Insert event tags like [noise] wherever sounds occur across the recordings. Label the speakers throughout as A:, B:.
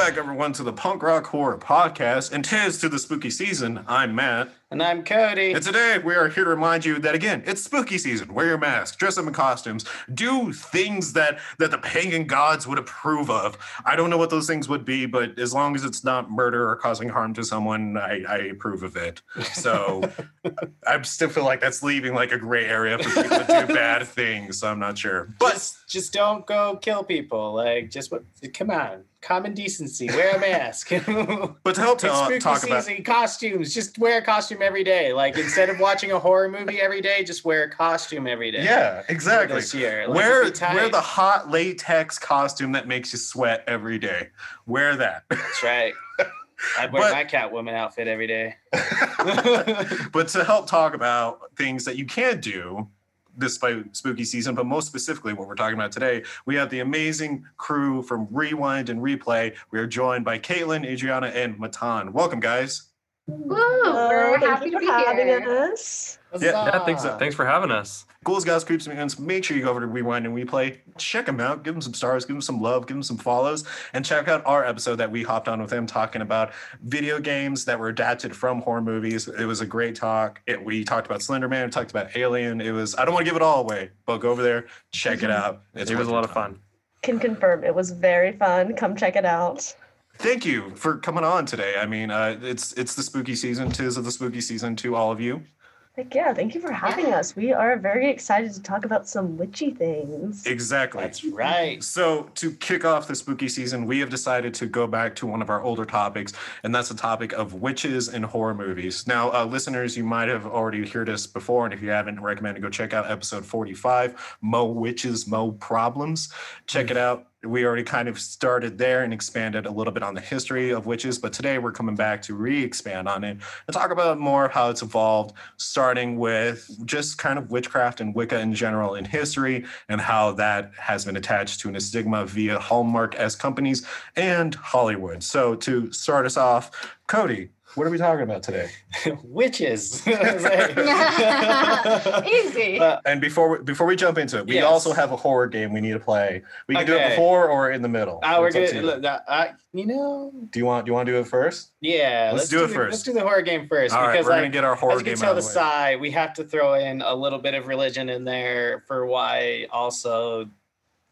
A: back, everyone, to the Punk Rock Horror Podcast, and tis to the spooky season. I'm Matt.
B: And I'm Cody.
A: And today we are here to remind you that again, it's spooky season. Wear your mask, dress up in costumes, do things that that the pagan gods would approve of. I don't know what those things would be, but as long as it's not murder or causing harm to someone, I, I approve of it. So [laughs] I still feel like that's leaving like a gray area for people to do bad [laughs] things. So I'm not sure. But
B: just, just don't go kill people. Like, just what? Come on, common decency. Wear a mask. [laughs]
A: but to help ta-
B: spooky
A: talk about
B: season, costumes. Just wear a costume every day. Like instead of watching a horror movie every day, just wear a costume every day.
A: Yeah, exactly.
B: This year, Like,
A: wear
B: it'd be tight.
A: wear the hot latex costume that makes you sweat every day. Wear that.
B: That's right. [laughs] I'd wear
A: But-
B: my Catwoman outfit every day. [laughs]
A: but to help talk about things that you can do this spooky season, but most specifically what we're talking about today, we have the amazing crew from Rewind and Replay. We are joined by Caitlin, Adriana, and Matan. Welcome, guys.
C: Woo!
D: Uh,
C: we're
D: thank
C: happy
D: you
C: to
D: for
C: be
D: having
C: here.
D: us.
A: Yeah,
E: Yeah, thanks, uh, thanks for having us.
A: Ghouls, Gals, Creeps, and Mutants, make sure you go over to Rewind and Replay. Check them out. Give them some stars. Give them some love. Give them some follows. And check out our episode that we hopped on with them talking about video games that were adapted from horror movies. It was a great talk. It, we talked about Slender Man. We talked about Alien. It was, I don't want to give it all away, but go over there. Check it mm-hmm. out. It's
E: It was a lot of
A: time.
E: fun.
D: Can confirm it was very fun. Come check it out.
A: Thank you for coming on today. I mean, uh, it's it's the spooky season. Tis of the spooky season to all of you.
D: Heck yeah, thank you for having
C: Yeah.
D: us. We are very excited to talk about some witchy things.
A: Exactly.
B: That's right.
A: So, to kick off the spooky season, we have decided to go back to one of our older topics, and that's the topic of witches and horror movies. Now, uh, listeners, you might have already heard us before, and if you haven't, I recommend to go check out episode 45 Mo Witches, Mo Problems. Check it out. We already kind of started there and expanded a little bit on the history of witches, but today we're coming back to re expand on it and talk about more of how it's evolved, starting with just kind of witchcraft and Wicca in general in history and how that has been attached to an stigma via Hallmark as companies and Hollywood. So to start us off, Cody, what are we talking about today? [laughs]
B: Witches. [laughs] [laughs]
C: Easy.
B: Uh,
A: And before we, before we jump into it, we
B: Yes.
A: also have a horror game we need to play. We can do it before or in the middle.
B: uh, we're
A: It's up to
B: gonna
A: you.
B: look. Uh, I, you know,
A: do you want do you want to do it first?
B: yeah.
A: Let's do it
B: the,
A: first.
B: Let's do the horror game first
A: All right,
B: because
A: we're
B: like
A: gonna get our horror
B: as you
A: game
B: can tell
A: out
B: the
A: of the way.
B: side, we have to throw in a little bit of religion in there for why also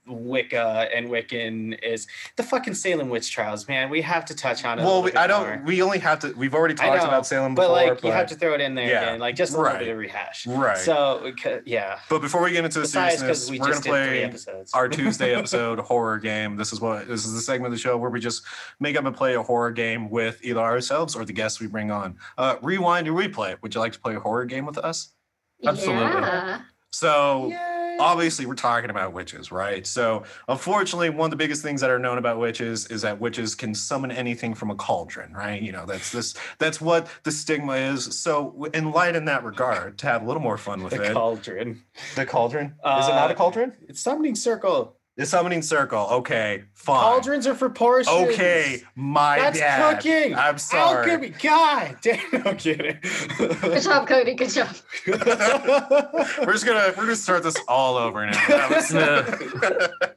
B: Wicca and Wiccan is the fucking Salem witch trials, man. We have to touch on it.
A: Well,
B: little
A: we,
B: bit
A: I don't.
B: more.
A: We only have to. We've already talked
B: know,
A: about Salem before,
B: but like you have to throw it in there
A: yeah,
B: again, like just a
A: right.
B: little bit of rehash.
A: Right.
B: So yeah.
A: But before we get into the
B: Besides,
A: seriousness,
B: we
A: we're
B: just
A: gonna
B: did three
A: play
B: episodes.
A: our [laughs] Tuesday episode horror game. This is what this is the segment of the show where we just make up and play a horror game with either ourselves or the guests we bring on. Uh, rewind and replay. Would you like to play a horror game with us?
E: Absolutely.
C: Yeah.
A: So
B: Yay.
A: Obviously we're talking about witches, right? So unfortunately, one of the biggest things that are known about witches is that witches can summon anything from a cauldron, right? You know, that's this that's what the stigma is. So in light in that regard, to have a little more fun with
B: the
A: it, The
B: cauldron.
A: the cauldron is it not a
B: Uh,
A: cauldron?
B: It's summoning circle.
A: The summoning circle. Okay, fine.
B: Cauldrons are for portions.
A: Okay, my
B: That's
A: bad.
B: cooking.
A: I'm sorry.
B: Alchemy. God damn. [laughs] No kidding.
C: Good job, Cody. Good job. [laughs]
A: we're just gonna we're gonna start this all over now. That was-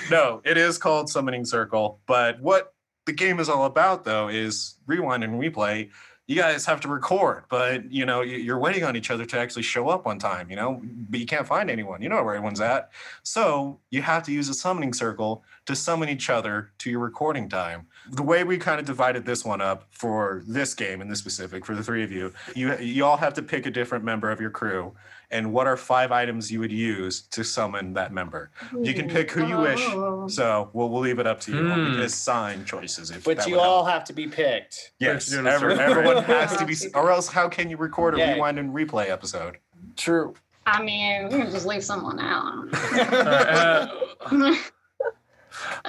A: [laughs] no, it is called Summoning Circle, but what the game is all about though is rewind and replay. You guys have to record, but you know you- you're waiting on each other to actually show up on time. You know, but you can't find anyone. You know where everyone's at, so you have to use a summoning circle to summon each other to your recording time. The way we kind of divided this one up for this game in this specific for the three of you, you you all have to pick a different member of your crew and what are five items you would use to summon that member. You can pick who you wish.
C: Oh.
A: So we'll, we'll leave it up to you. We
E: Hmm.
A: can assign choices if
B: but you all
A: help.
B: have to be picked.
A: yes, every- everyone [laughs] has to be, or else how can you record a
B: Yeah.
A: rewind and replay episode?
B: True.
C: I mean, we can just leave someone out. [laughs]
E: Uh,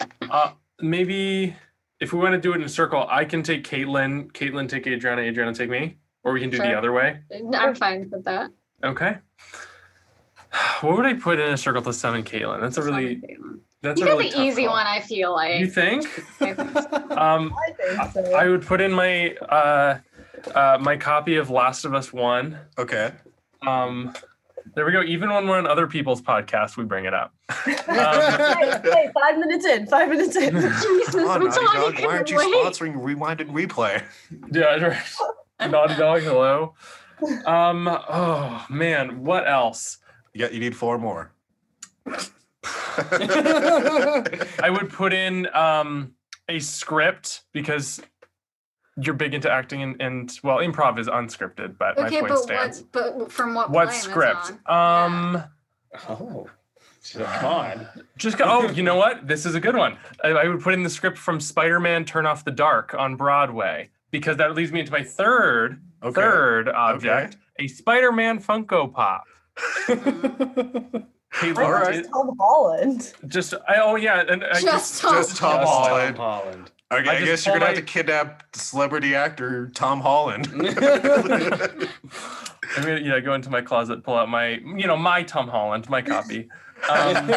E: [laughs] uh, maybe if we want to do it in a circle, I can take Caitlin, Caitlin take Adriana, Adriana take me, or we can do the other way.
C: I'm fine with that.
E: Okay. [sighs] What would I put in a circle to summon Caitlin? That's a really that's
C: You
E: a
C: got
E: really
C: the easy
E: call.
C: one, I feel like.
E: You think? [laughs]
C: I think so. [laughs]
E: Um,
D: I think so.
E: I would put in my uh, uh, my copy of Last of Us One.
A: Okay.
E: Um, There we go. Even when we're on other people's podcasts, we bring it up. [laughs]
D: hey, hey, five minutes in. Five minutes in.
C: Jesus,
A: Come on,
C: I'm
A: Naughty Dog, why aren't you
C: wait.
A: sponsoring Rewind and Replay?
E: Yeah, right. Naughty Dog, hello. Um, oh man, what else?
A: Yeah, you need four more. [laughs]
E: I would put in um a script because you're big into acting and, and well, improv is unscripted, but my
C: Okay,
E: point
C: but
E: stands.
C: what? But from what?
E: What script?
C: Amazon?
E: Um
B: Oh, come on.
E: just go, oh, you know what? This is a good one. I, I would put in the script from Spider-Man Turn Off the Dark on Broadway because that leads me into my third
A: Okay.
E: third object, a Spider-Man Funko Pop. [laughs] Hey,
D: I
A: All
D: thought
A: right.
D: it was Tom Holland.
E: Just I oh yeah, and I
C: Just Tom.
A: Just Tom
B: Just
A: Holland.
B: Tom Holland.
A: Okay,
E: I
A: I, guess you're gonna have to kidnap celebrity actor Tom Holland. [laughs]
E: I'm gonna yeah go into my closet, pull out my you know my Tom Holland, my copy. [laughs] Um,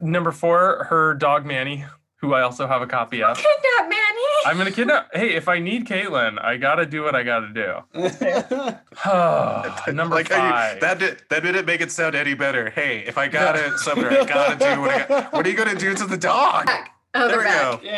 E: number four, her dog Manny, who I also have a copy of.
C: Kidnap Manny.
E: I'm gonna kidnap. Hey, if I need Caitlin, I gotta do what I gotta do. [laughs] [sighs] number
A: like how you,
E: five.
A: that did, that didn't make it sound any better. Hey, if I got it somewhere, I gotta do what I got. What are you gonna do to the dog?
C: Back. Oh,
A: There we
C: back.
A: go.
B: Yay!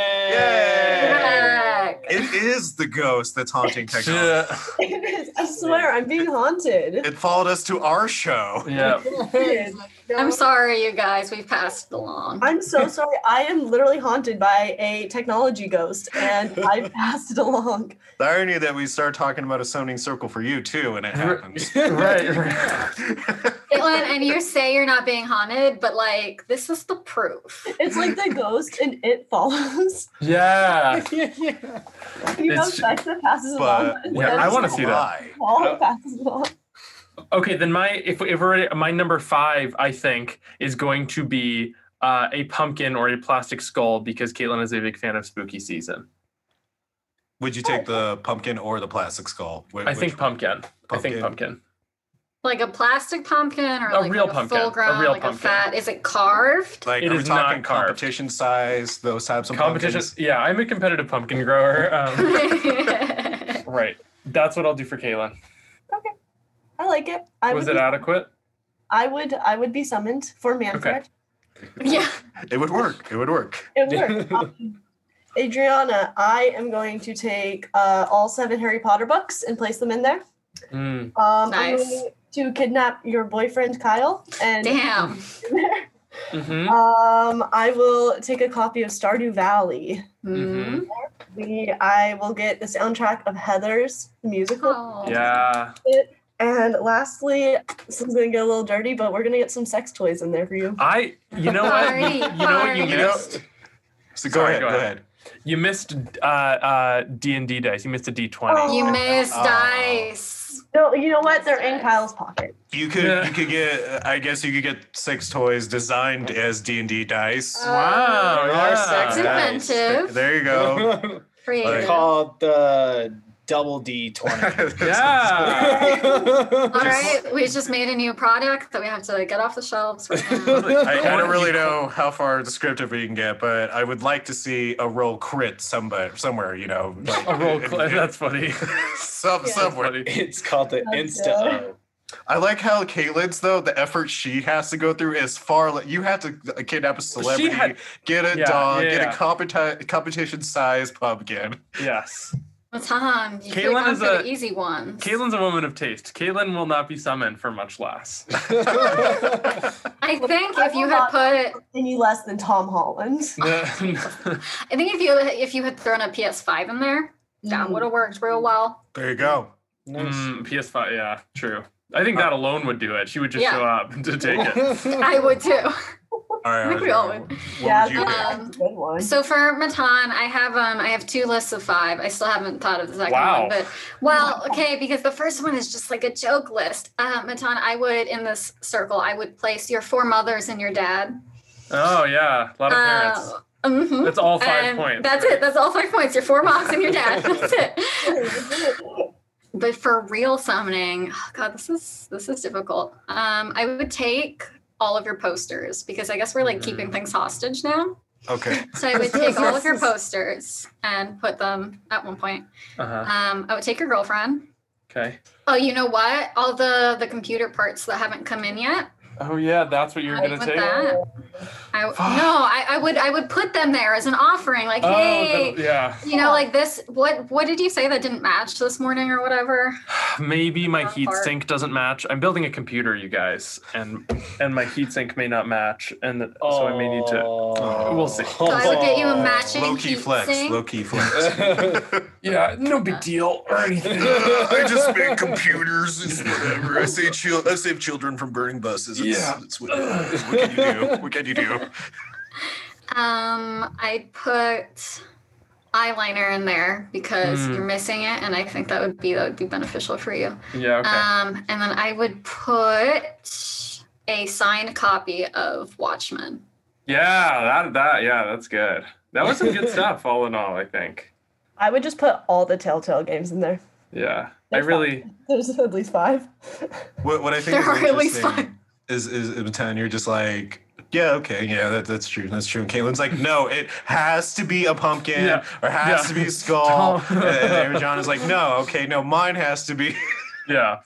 C: Back.
A: It is the ghost that's haunting technology.
E: yeah,
D: It is. [laughs] I swear, I'm being haunted.
A: It followed us to our show.
E: yeah. [laughs]
C: I'm sorry, you guys. We've passed along.
D: I'm so [laughs] sorry. I am literally haunted by a technology ghost, and I passed it along.
A: The irony that we start talking about a summoning circle for you too, and it happens.
E: right, right.
C: Caitlin, and you say you're not being haunted, but like this is the proof.
D: It's like the ghost and it follows. [laughs] [laughs]
E: Yeah.
D: You know,
E: It's-
D: sex that passes
A: but
D: along.
E: Yeah, I wanna see that.
A: Why?
D: wall passes along.
E: Okay, then my if if we're my number five, I think is going to be uh, a pumpkin or a plastic skull because Caitlin is a big fan of spooky season.
A: Would you take the pumpkin or the plastic skull? Wh-
E: I think
A: one?
E: pumpkin. I think
A: Pumpkin.
E: Pumpkin.
C: Like a plastic pumpkin or
E: A
C: like,
E: real
C: like
E: pumpkin,
C: full grown,
E: real
C: like
E: pumpkin.
C: a fat. Is it carved?
A: Like,
E: It
A: are we
E: is not
A: talking
E: carved.
A: competition size? Those types of
E: Competition.
A: pumpkins?
E: Yeah, I'm a competitive pumpkin grower. Um, [laughs] right. That's what I'll do for Kayla.
D: Okay, I like it. I
E: Was it
D: be,
E: adequate?
D: I would I would be summoned for Manfred.
C: yeah.
A: It would work. It would work.
D: It would work. [laughs] Um, Adriana, I am going to take uh, all seven Harry Potter books and place them in there.
E: Mm.
D: Um, I'm
C: Nice.
D: going to kidnap your boyfriend Kyle and
C: Damn. [laughs]
E: hmm
D: Um, I will take a copy of Stardew Valley.
C: Mm-hmm.
D: We, I will get the soundtrack of Heathers musical.
C: Oh.
E: Yeah.
D: And lastly, this is gonna get a little dirty, but we're gonna get some sex toys in there for you.
E: I. You know what? You, you know what you
C: party.
A: You know,
E: missed.
A: so go
E: Sorry,
A: ahead.
E: go
A: Go
E: ahead.
A: ahead.
E: You missed uh uh D and D dice. You missed a D twenty.
D: Oh.
C: You missed
A: Oh.
C: dice.
D: No, you know what? They're in Kyle's pocket.
A: You could
E: Yeah.
A: you could get uh, I guess you could get six toys designed as D and D dice.
E: Oh, wow,
B: There are sex
E: yeah.
B: Dice.
C: inventive.
A: There you go. [laughs]
C: Creative.
B: Called the double D twenty. [laughs]
E: Yeah.
C: All right, we just made a new product that we have to get off the shelves right [laughs] now.
A: I, I don't really know how far descriptive we can get, but I would like to see a roll crit somewhere, somewhere, you know, like,
E: A roll. Cl- that's funny. [laughs]
A: some,
D: Yeah.
A: somewhere.
E: Funny.
B: It's called the Insta
A: I like how Caitlin's though the effort she has to go through is far. le- You have to uh, kidnap a celebrity,
E: had-
A: get a
E: Yeah,
A: dog,
E: yeah,
A: get
E: yeah.
A: a competi- competition-sized pumpkin.
E: Yes.
C: Tom, you could
E: Caitlin
C: have gone
E: is
C: for
E: a-
C: easy ones.
E: Caitlin's a woman of taste. Caitlin will not be summoned for much less. [laughs]
C: I think
D: I
C: if you had put,
D: Any less than Tom Holland. [laughs]
C: I think if you if you had thrown a PS5 in there, that
D: Mm.
C: would have worked real well.
A: There you go.
B: Nice.
E: Mm, PS5. Yeah, true. I think that alone would do it. She would just
C: Yeah.
E: show up [laughs] to take it.
C: I would too.
A: All right.
C: think we all would.
D: Yeah,
A: would you
D: that's
A: pick?
C: Um,
D: a good one.
C: So for Matan, I have um I have two lists of five. I still haven't thought of the second
E: Wow.
C: one, but well, okay, because the first one is just like a joke list. Uh, Matan, I would in this circle, I would place your four mothers and your dad.
E: Oh yeah, a lot of parents.
C: Uh, mhm.
E: That's all five
C: And
E: points.
C: That's it. That's all five points. Your four moms and your dad. [laughs] That's it. But for real summoning, oh God, this is this is difficult. Um, I would take all of your posters because I guess we're like keeping things hostage now.
A: Okay. [laughs]
C: So I would take all of your [laughs] posters and put them at one point.
E: Uh-huh.
C: Um, I would take your girlfriend.
E: Okay.
C: Oh, you know what? All the the computer parts that haven't come in yet.
E: Oh yeah, that's what you're
C: I
E: gonna take.
C: that. I [sighs] no, I, I would I would put them there as an offering. Like,
E: Oh,
C: hey,
E: the- yeah.
C: you know, like this. What what did you say that didn't match this morning or whatever? [sighs]
E: Maybe my
C: Front
E: heat
C: part.
E: sink doesn't match. I'm building a computer, you guys, and and my heat sink may not match, and th- so I may need to.
B: Oh.
E: We'll see.
C: So I would get you a [laughs] matching
A: Low key
C: heat
A: flex.
C: sink.
A: Low key [laughs] flex.
E: Yeah, no big deal or anything. [laughs]
A: I just make computers. It's whatever. I save chil- I save children from burning buses. It's,
E: Yeah.
A: It's whatever. What can you do? What can you do?
C: Um, I'd put eyeliner in there because
E: Hmm.
C: you're missing it, and I think that would be that would be beneficial for you.
E: Yeah. Okay.
C: Um, and then I would put a signed copy of Watchmen.
E: yeah. That. That. Yeah. That's good. That was some good [laughs] stuff, all in all. I think.
D: I would just put all the Telltale games in there.
E: Yeah. I
D: There's
E: really. [laughs]
D: There's at least five.
A: What, what I think
C: There
A: is
C: are at least
A: interesting
C: five.
A: is is is ten. You're just like. Yeah, okay, yeah, that, that's true. That's true. And Caitlin's like, no, it has to be a pumpkin
E: Yeah.
A: or has
E: Yeah.
A: to be a skull. [laughs]
E: Tom.
A: and John is like, no, okay, no, mine has to be. [laughs]
E: Yeah.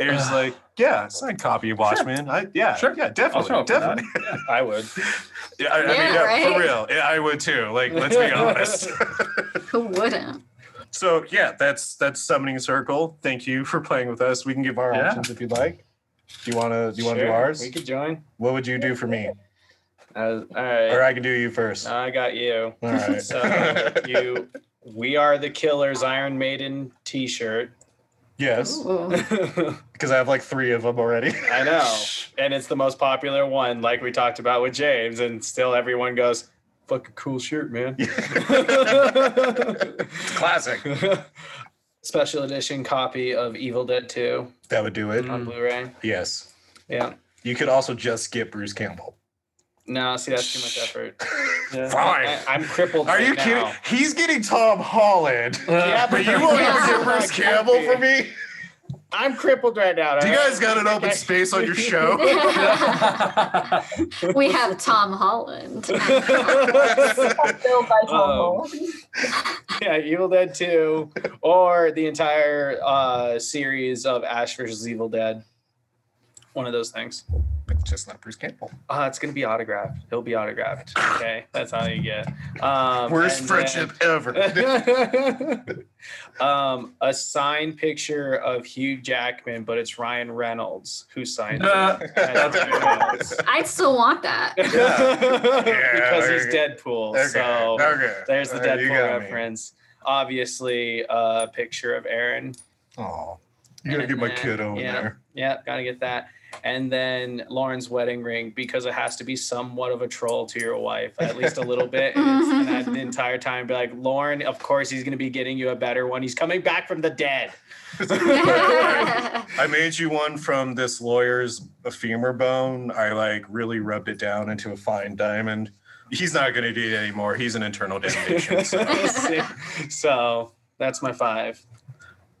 A: Aaron's like, yeah, signed copy of Watchmen. I, yeah,
E: Sure.
A: yeah,
E: I'll
A: definitely,
E: show up for that.
A: definitely. [laughs]
B: I would.
A: Yeah, I, I mean,
C: Yeah,
A: yeah,
C: right?
A: for real. Yeah, I would too. Like, let's be honest.
C: Who wouldn't?
A: so yeah, that's that's summoning circle. Thank you for playing with us. We can give our
E: Yeah.
A: options if you'd like. Do you want to? Do you want to do
B: Sure,
A: ours?
B: We could join.
A: What would you do for me?
B: Uh, all
A: Or. I can do you first.
B: I got you.
A: All right. [laughs]
B: So you, we are the Killers Iron Maiden T-shirt.
A: yes, [laughs]
C: Ooh.
A: because I have like three of them already.
B: I know, [laughs] and it's the most popular one, like we talked about with James, and still everyone goes, "Fucking cool shirt, man."
A: It's classic.
B: Special edition copy of Evil Dead 2
A: That would do it.
B: on Blu-ray.
A: Yes.
B: Yeah.
A: You could also just skip Bruce Campbell.
B: No, see, that's too much effort. [laughs]
E: Yeah.
A: Fine.
B: I, I'm crippled.
A: Are
B: right
A: you
B: now.
A: kidding? He's getting Tom Holland.
B: Yeah,
A: But you won't
C: Yeah.
A: get Bruce Campbell for me?
B: I'm crippled right now.
A: Do you guys got an open space on your [laughs] show? [laughs]
C: we have Tom Holland.
D: Built by Tom
B: Um,
D: Holland.
B: yeah, Evil Dead 2, or the entire uh, series of Ash versus Evil Dead. One of those things.
A: It's just not Bruce Campbell.
B: Uh, it's gonna be autographed. He'll be autographed. [laughs] Okay, that's all you get. Um,
A: Worst
B: and
A: friendship ever. [laughs] [laughs]
B: um, a signed picture of Hugh Jackman, but it's Ryan Reynolds who signed
E: Uh,
B: it. That's Ryan Reynolds.
C: I'd still want that.
B: Yeah, because he's. Deadpool.
A: Okay.
B: So
A: okay.
B: there's the
A: All right, you
B: Deadpool
A: got me.
B: reference. Obviously, a picture of Aaron.
A: Oh, You gotta get my kid over
B: Yeah.
A: there.
B: Yeah, gotta get that. And then Lauren's wedding ring because it has to be somewhat of a troll to your wife, at least a little bit. And, [laughs] it's, and the entire time, be like, Lauren, of course he's gonna be getting you a better one. He's coming back from the dead. [laughs]
A: I made you one from this lawyer's femur bone. I like really rubbed it down into a fine diamond. He's not gonna do it anymore. He's an internal damnation. So. [laughs]
B: so that's my five.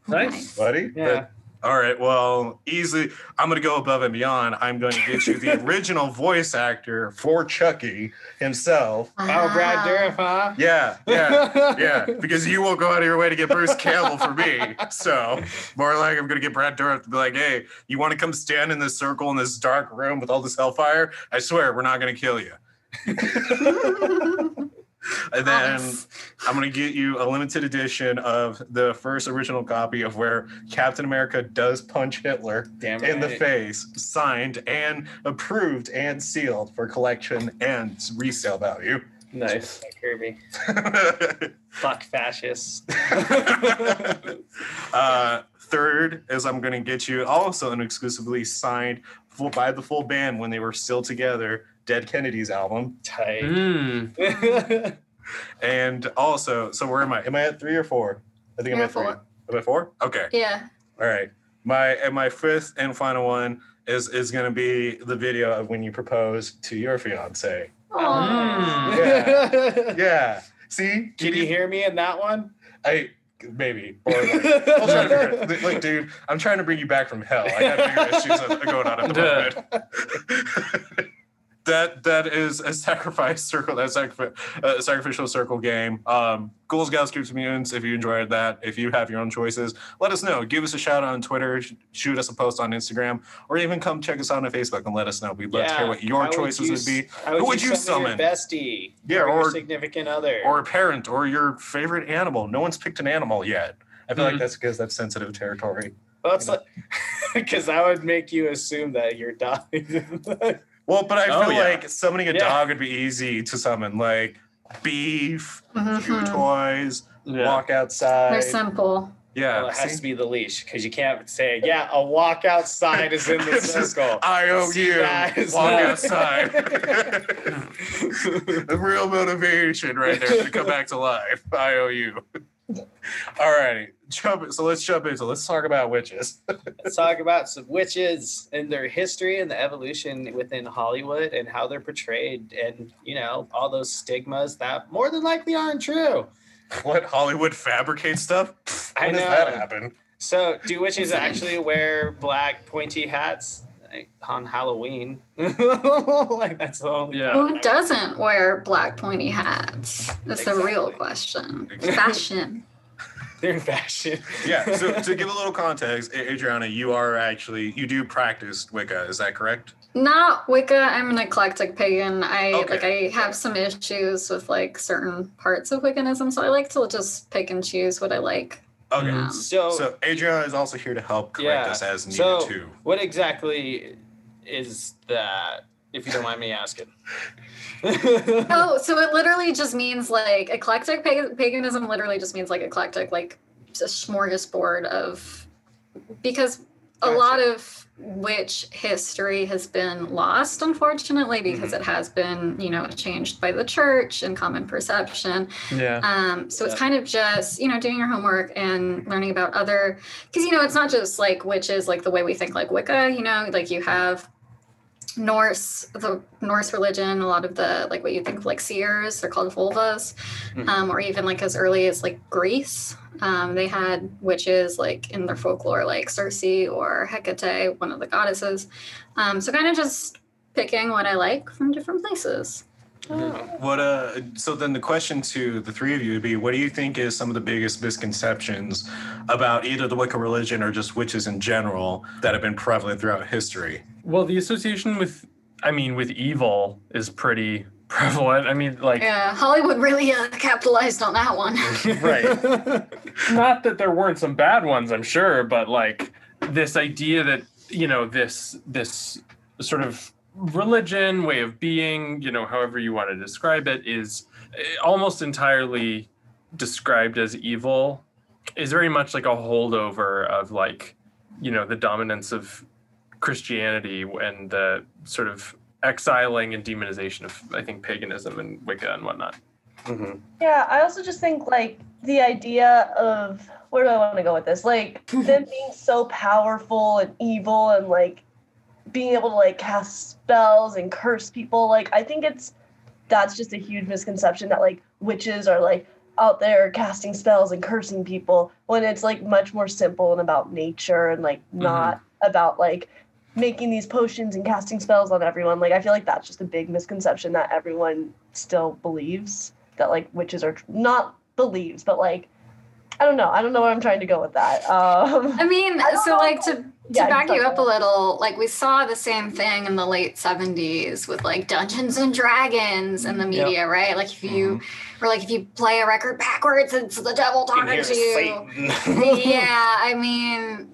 E: nice.
A: Buddy?
B: Yeah.
A: All right. Well, easily, I'm going to go above and beyond. I'm going to get you the [laughs] original voice actor for Chucky himself.
B: Oh, Brad Dourif, huh?
A: Yeah, yeah, [laughs] yeah. Because you won't go out of your way to get Bruce Campbell for me. So, more like I'm going to get Brad Dourif to be like, hey, you want to come stand in this circle in this dark room with all this hellfire? I swear, we're not going to kill you. [laughs] And then
C: Nice.
A: I'm going to get you a limited edition of the first original copy of where Captain America does punch Hitler
B: Damn
A: in the face, signed and approved and sealed for collection and resale value.
E: Nice.
B: Kirby. [laughs] Fuck fascists. [laughs] [laughs]
A: uh, third is I'm going to get you also an exclusively signed full, by the full band when they were still together, Dead Kennedys album.
B: Tight.
E: Mm. [laughs]
A: And also, so where am I? Am I at three or four? I think I'm at three.
C: four.
A: Am I four? Okay.
C: yeah.
A: All right. My and my fifth and final one is is going to be the video of when you propose to your fiance.
C: Aw.
A: Yeah. [laughs] Yeah. See?
B: Can you hear me in that one?
A: I maybe. Or like, I'll try to figure it- like, dude, I'm trying to bring you back from hell. I have bigger issues going on at the moment. [laughs] that that is a [laughs] sacrifice circle. That sacrifice, uh, sacrificial circle game. Um, Ghouls, Gals, Creeps, Mutants. If you enjoyed that, if you have your own choices, let us know. Give us a shout out on Twitter. sh- Shoot us a post on Instagram, or even come check us out on Facebook and let us know. We'd love to hear what your
B: how would
A: choices
B: you
A: would be.
B: How would,
A: Who would
B: you
A: you
B: summon,
A: summon?
B: your bestie?
A: Yeah,
B: or, your
A: or-
B: significant other.
A: or a parent or your favorite animal. No one's picked an animal yet. I feel
E: Mhm.
A: like that's because that's sensitive territory.
B: well, it's like [laughs] because that would make you assume that you're dying. [laughs]
A: Well, but I
E: Oh,
A: feel
E: yeah.
A: like summoning a
B: Yeah.
A: dog would be easy to summon, like beef, chew
C: Mhm.
A: toys,
E: Yeah.
A: walk outside.
C: They're simple.
A: yeah,
B: well, it has
A: see?
B: to be the leash because you can't say, "Yeah, a walk outside is in the [laughs] circle."
A: I owe [laughs]
B: See,
A: you.
B: that is
A: Walk
B: not-
A: outside. [laughs] the real motivation right there to come back to life. I owe you. All righty, jump. So let's jump into. Let's talk about witches.
B: Let's talk about some witches and their history and the evolution within Hollywood and how they're portrayed, and you know all those stigmas that more than likely aren't true.
A: what Hollywood fabricates stuff? Pfft,
B: I
A: When does that happen?
B: So, do witches actually wear black pointy hats on Halloween? [laughs] like that's the only.
E: Yeah.
C: Who doesn't wear black pointy hats? That's the real question.
A: Exactly.
C: Fashion.
B: They're in fashion. [laughs]
A: Yeah. So to give a little context, Adriana, you are actually you do practice Wicca. Is that correct?
C: Not Wicca. I'm an eclectic pagan. I
A: Okay.
C: like I have some issues with like certain parts of Wiccanism, so I like to just pick and choose what I like.
A: Okay.
C: Um,
B: So,
A: So Adriana is also here to help correct
B: Yeah.
A: us as needed
B: So-
A: too.
B: what exactly is that? If you don't mind me asking. [laughs]
C: Oh, so it literally just means like eclectic pag- paganism. Literally just means like eclectic, like a smorgasbord of because a
B: Gotcha.
C: lot of witch history has been lost, unfortunately, because it has been you know changed by the church and common perception.
E: Yeah.
C: Um, so it's kind of just you know doing your homework and learning about other because you know it's not just like witches like the way we think like Wicca. You know, like you have Norse, the Norse religion, a lot of the like what you think of like seers, they're called völvas,
B: Mhm.
C: um, or even like as early as like Greece, um, they had witches like in their folklore, like Circe or Hecate, one of the goddesses. Um, so kind of just picking what I like from different places.
A: What uh so then the question to the three of you would be what do you think is some of the biggest misconceptions about either the Wicca religion or just witches in general that have been prevalent throughout history?
E: Well, the association with, I mean, with evil is pretty [laughs] prevalent. I mean, like,
C: Yeah, Hollywood really uh, capitalized on that one. [laughs]
E: right. Not that there weren't some bad ones, I'm sure, but like this idea that you know this this sort of religion way of being, you know, however you want to describe it, is eh, almost entirely described as evil. Is very much like a holdover of like, you know, the dominance of Christianity and the sort of exiling and demonization of I think paganism and Wicca and whatnot.
B: Mhm.
D: Yeah, I also just think like the idea of where do I want to go with this? Like [laughs] them being so powerful and evil and like being able to like cast spells and curse people. Like I think it's that's just a huge misconception that like witches are like out there casting spells and cursing people when it's like much more simple and about nature and like not about like making these potions and casting spells on everyone. Like I feel like that's just a big misconception that everyone still believes that like witches are tr- not believes, but like I don't know. I don't know where I'm trying to go with that. Um,
C: I mean,
D: I
C: so
D: know.
C: like to to
D: Yeah,
C: back you up a little, like we saw the same thing in the late 70s with like Dungeons and Dragons in the
B: Yep.
C: media, right? Like if you or like if you play a record backwards, it's the devil talking to you.
B: Satan. [laughs]
C: yeah, I mean,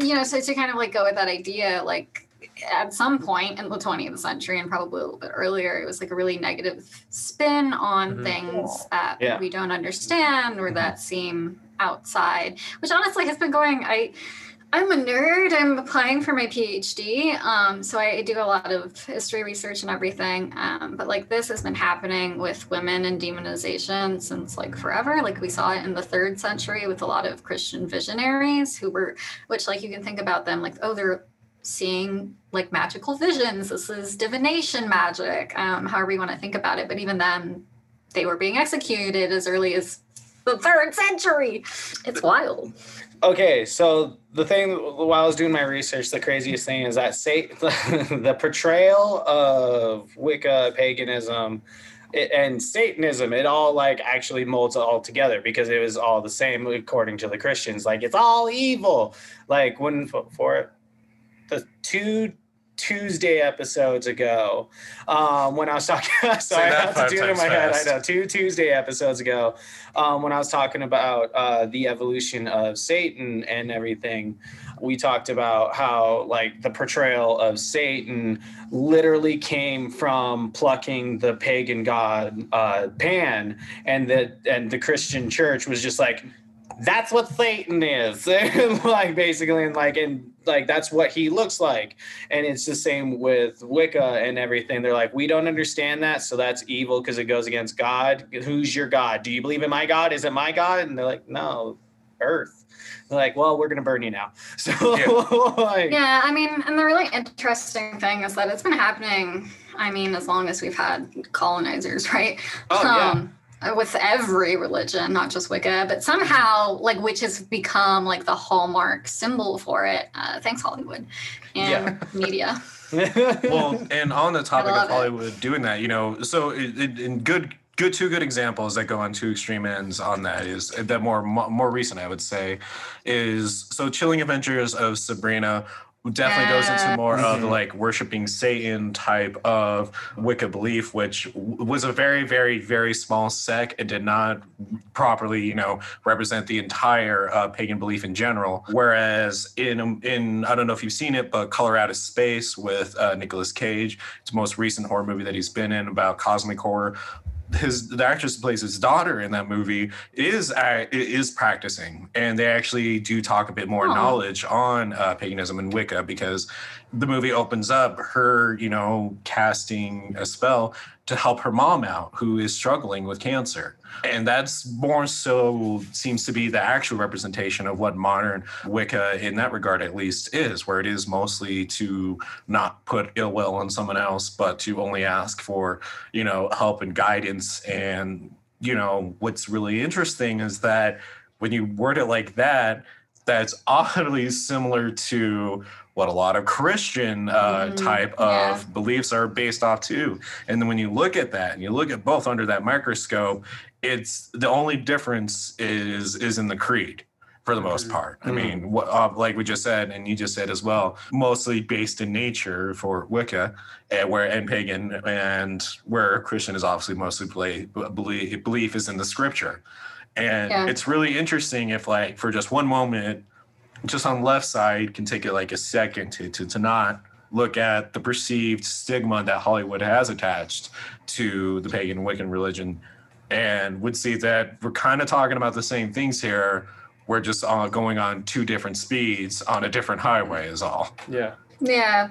C: you know, so to kind of like go with that idea, like at some point in the 20th century and probably a little bit earlier, it was like a really negative spin on
E: Mhm.
C: things that
B: Yeah.
C: we don't understand or that seem outside, which honestly has been going. I I'm a nerd. I'm applying for my PhD. Um, so I do a lot of history research and everything. Um, but like this has been happening with women and demonization since like forever. Like we saw it in the third century with a lot of Christian visionaries who were, which like you can think about them like, oh, they're seeing like magical visions. This is divination magic, um, however you want to think about it. But even then, they were being executed as early as the third century. It's wild.
B: Okay, so the thing while I was doing my research, the craziest thing is that say, [laughs] the portrayal of Wicca paganism and Satanism, it all like actually molds all together because it was all the same according to the Christians. Like it's all evil. Like when for the two Tuesday episodes ago, um, when I was talking, [laughs] sorry, I have to do it in my fast. head. I know two Tuesday episodes ago, um, when I was talking about uh, the evolution of Satan and everything, we talked about how like the portrayal of Satan literally came from plucking the pagan god uh, Pan, and that and the Christian church was just like, that's what Satan is, [laughs] like basically, and like and like that's what he looks like. And it's the same with wicca and everything. They're like we don't understand that so that's evil because it goes against god. Who's your god? Do you believe in my god? Is it my god? And they're like no earth. They're like well we're gonna burn you now. [laughs] So
C: yeah. like, yeah i mean and the really interesting thing is that it's been happening i mean as long as we've had colonizers [laughs] right?
B: Oh, um, yeah
C: with every religion, not just Wicca, but somehow like witches become like the hallmark symbol for it. Uh, thanks Hollywood and yeah. [laughs] media. [laughs]
A: well, and on the topic of Hollywood it. doing that, you know, so it, it, in good good two good examples that go on two extreme ends on that is that more more recent I would say is so Chilling Adventures of Sabrina definitely goes into more mm-hmm. of like worshiping Satan type of Wicca belief, which was a very, very, very small sect and did not properly, you know, represent the entire uh, pagan belief in general. Whereas in in I don't know if you've seen it, but Color Out of Space with uh, Nicolas Cage, it's the most recent horror movie that he's been in about cosmic horror his the actress who plays his daughter in that movie is uh, is practicing, and they actually do talk a bit more oh. knowledge on uh, paganism and Wicca because the movie opens up her, you know, casting a spell to help her mom out who is struggling with cancer. And that's more so seems to be the actual representation of what modern Wicca, in that regard at least, is, where it is mostly to not put ill will on someone else, but to only ask for, you know, help and guidance. And, you know, what's really interesting is that when you word it like that, that's [laughs] oddly similar to what a lot of Christian uh, mm, type yeah. of beliefs are based off too. And then when you look at that and you look at both under that microscope, it's the only difference is is in the creed for the most mm-hmm. part. I mm-hmm. mean, what, uh, like we just said, and you just said as well, mostly based in nature for Wicca, and where and pagan, and where Christian is obviously mostly play, belief, belief is in the scripture. And yeah. it's really interesting if, like, for just one moment, just on the left side, can take it like a second to, to, to not look at the perceived stigma that Hollywood has attached to the pagan Wiccan religion and would see that we're kind of talking about the same things here. We're just uh, going on two different speeds on a different highway, is all.
E: Yeah.
C: Yeah.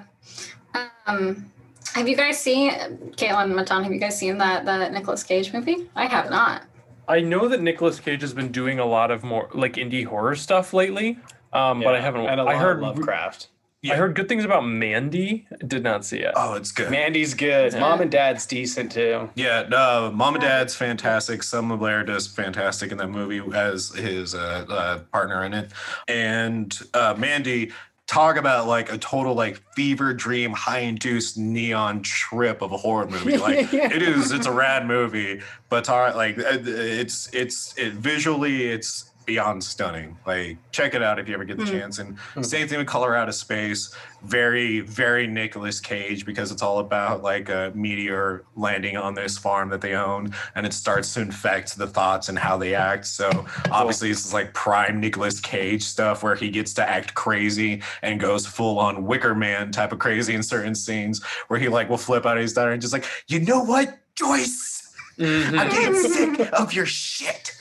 C: Um, have you guys seen Caitlin Matan? Have you guys seen that that Nicolas Cage movie? I have not.
E: I know that Nicolas Cage has been doing a lot of more like indie horror stuff lately. Um, yeah, but I haven't.
B: And
E: I heard
B: Lovecraft.
E: Yeah. I heard good things about Mandy. Did not see it.
A: Oh, it's good.
B: Mandy's good. Yeah. Mom and Dad's decent too.
A: Yeah, uh, Mom and Dad's fantastic. Selma Blair does fantastic in that movie as his uh, uh, partner in it, and uh, Mandy talk about like a total like fever dream high induced neon trip of a horror movie [laughs] like it is it's a rad movie but like uh, it's it's it visually it's beyond stunning. Like, check it out if you ever get the mm. chance. And mm. same thing with Color Out of Space. Very, very Nicolas Cage because it's all about like a meteor landing on this farm that they own, and it starts to infect the thoughts and how they act. So obviously, this is like prime Nicolas Cage stuff where he gets to act crazy and goes full on Wicker Man type of crazy in certain scenes where he like will flip out of his daughter and just like, you know what, Joyce Mm-hmm. I'm getting sick of your shit.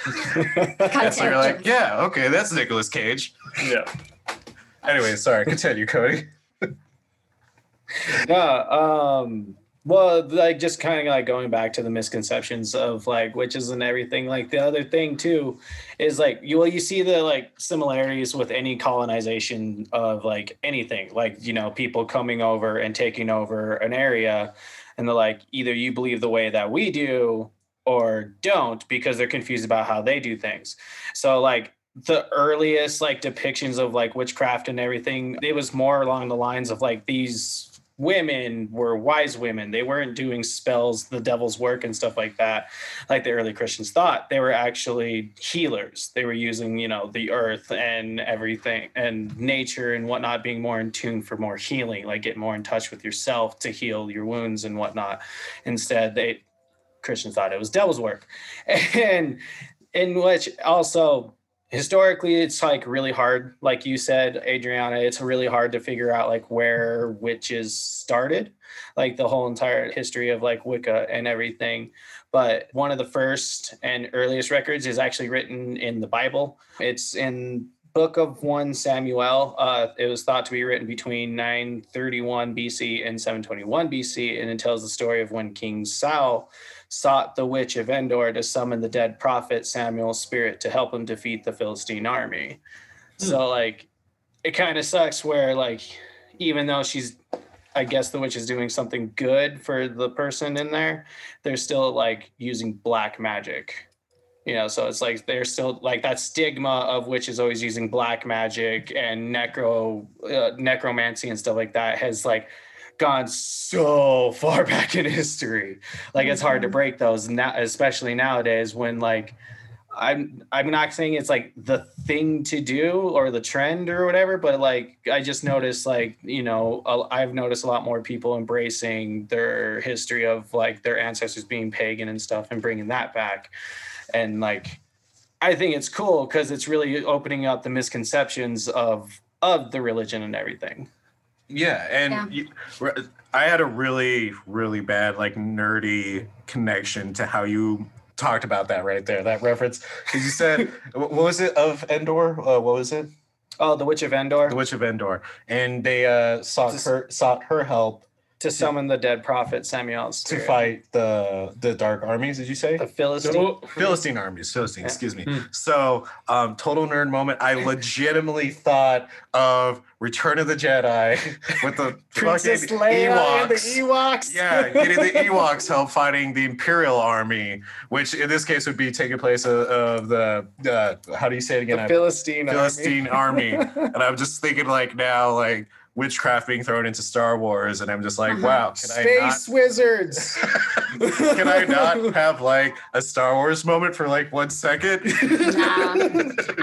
A: so you're like, yeah, okay, that's Nicolas Cage.
E: Yeah.
A: Anyway, sorry, continue, Cody. [laughs]
B: yeah. um, well, like just kind of like going back to the misconceptions of like witches and everything. Like the other thing too is like you well you see the like similarities with any colonization of like anything. Like you know people coming over and taking over an area and they're like either you believe the way that we do or don't because they're confused about how they do things. So like the earliest like depictions of like witchcraft and everything, it was more along the lines of like these women were wise women. They weren't doing spells, the devil's work and stuff like that, like the early Christians thought. They were actually healers. They were using, you know, the earth and everything and nature and whatnot, being more in tune for more healing, like get more in touch with yourself to heal your wounds and whatnot. Instead, they Christians thought it was devil's work. [laughs] And in which also historically it's like really hard like you said adriana it's really hard to figure out like where witches started like the whole entire history of like wicca and everything. But one of the first and earliest records is actually written in the bible. It's in book of 1 samuel uh, it was thought to be written between 931 bc and 721 bc and it tells the story of when king saul sought the witch of Endor to summon the dead prophet Samuel's spirit to help him defeat the Philistine army. Hmm. So like it kind of sucks where like even though she's I guess the witch is doing something good for the person in there, they're still like using black magic. You know, so it's like they're still like that stigma of which witches always using black magic and necro uh, necromancy and stuff like that has like gone so [laughs] far back in history. Like it's hard to mm-hmm. break those now, especially nowadays when like I'm I'm not saying it's like the thing to do or the trend or whatever, but like I just noticed like you know I've noticed a lot more people embracing their history of like their ancestors being pagan and stuff and bringing that back, and like I think it's cool because it's really opening up the misconceptions of of the religion and everything.
A: Yeah, and yeah. You, I had a really, really bad, like nerdy connection to how you talked about that right there. That reference, because you said, [laughs] what was it of Endor? Uh, what was it?
B: Oh, the Witch of Endor.
A: The Witch of Endor, and they uh, sought her sought her help
B: to summon the dead prophet Samuel
A: to fight the the dark armies. Did you say
B: the Philistine
A: Philistine armies? Philistine, excuse me. Hmm. So, um, total nerd moment. I [laughs] legitimately thought of Return of the Jedi [laughs] with the
B: Princess Leia Ewoks. and the Ewoks.
A: Yeah, getting the Ewoks help fighting the Imperial army, which in this case would be taking place of, of the uh, how do you say it again?
B: The Philistine
A: Philistine army. army. [laughs] and I'm just thinking like now like witchcraft being thrown into Star Wars, and I'm just like, uh-huh. wow,
B: can space I not, wizards. [laughs]
A: can I not [laughs] have like a Star Wars moment for like one second?
C: nah.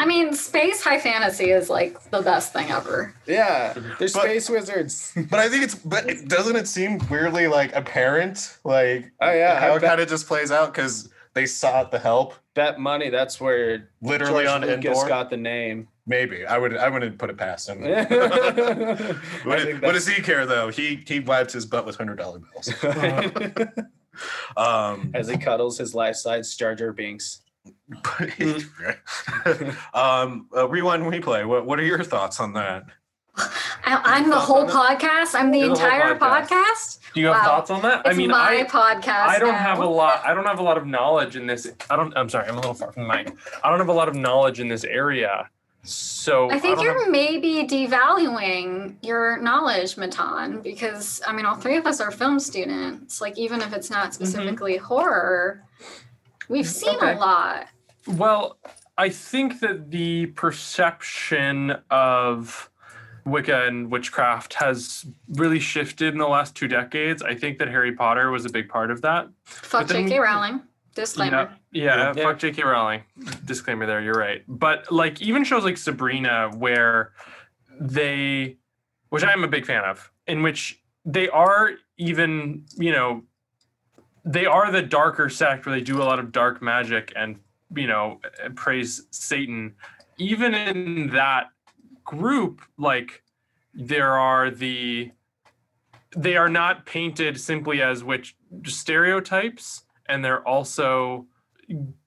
C: I mean, space high fantasy is like the best thing ever.
B: Yeah, they're but, space wizards.
A: but I think it's, but doesn't it seem weirdly like apparent, like
B: oh yeah,
A: how it kind of just plays out because they sought the help.
B: Bet money. That's where
A: literally
B: George
A: on Lucas
B: Endor got the name.
A: Maybe I would. I wouldn't put it past him. [laughs] [laughs] what, what does he care though? He he wipes his butt with hundred dollar bills. [laughs]
B: um, As he cuddles his life-size Jar Jar Binks.
A: um, uh, rewind replay. What what are your thoughts on that?
C: I, am the whole podcast. I'm the You're entire the podcast. podcast.
E: Do you have wow. thoughts on that?
C: It's I mean, my I, podcast.
E: I don't
C: now.
E: have a lot. I don't have a lot of knowledge in this. I don't. I'm sorry. I'm a little far from the mic. I don't have a lot of knowledge in this area. So
C: I think I you're have... maybe devaluing your knowledge, Matan, because I mean, all three of us are film students. Like, even if it's not mm-hmm. specifically mm-hmm. horror, we've seen okay. a lot.
E: Well, I think that the perception of Wicca and witchcraft has really shifted in the last two decades. I think that Harry Potter was a big part of that.
C: Fuck J.K. Rowling. Disclaimer.
E: Yeah, yeah, fuck J.K. Rowling. Disclaimer there. You're right. But like even shows like Sabrina, where they, which I am a big fan of, in which they are even you know, they are the darker sect where they do a lot of dark magic and you know praise Satan. Even in that group, like there are the they are not painted simply as which stereotypes and they're also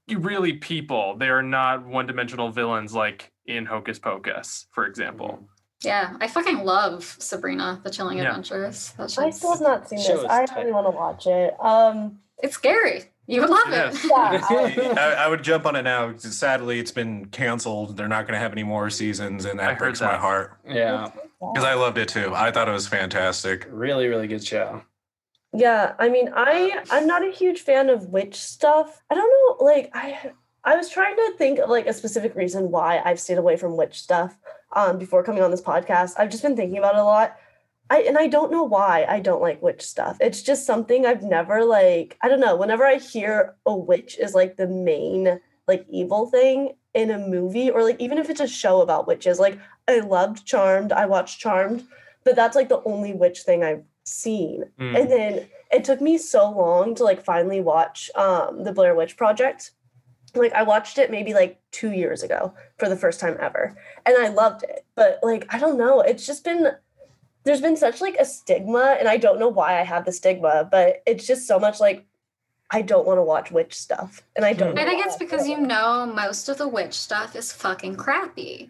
E: really people. They are not one-dimensional villains like in Hocus Pocus, for example.
C: Yeah, I fucking love Sabrina: The Chilling yeah. Adventures.
D: I still have not seen this. I really want to watch it. Um,
C: it's scary. You would love it.
A: Yeah, [laughs] [laughs] I, I, would jump on it now. Sadly, it's been canceled. They're not going to have any more seasons, and that breaks my heart.
B: Yeah,
A: because I loved it too. I thought it was fantastic.
B: Really, really good show.
D: Yeah, I mean, I I'm not a huge fan of witch stuff. I don't know, like I I was trying to think of like a specific reason why I've stayed away from witch stuff um before coming on this podcast. I've just been thinking about it a lot. I and I don't know why I don't like witch stuff. It's just something I've never like I don't know, whenever I hear a witch is like the main like evil thing in a movie or like even if it's a show about witches, like I loved Charmed, I watched Charmed, but that's like the only witch thing I've seen.
E: Mm.
D: And then it took me so long to like finally watch um the Blair Witch Project. Like I watched it maybe like 2 years ago for the first time ever and I loved it. But like I don't know, it's just been there's been such like a stigma and I don't know why I have the stigma, but it's just so much like I don't want to watch witch stuff. And I don't
C: I
D: know
C: think it's because you know most of the witch stuff is fucking crappy.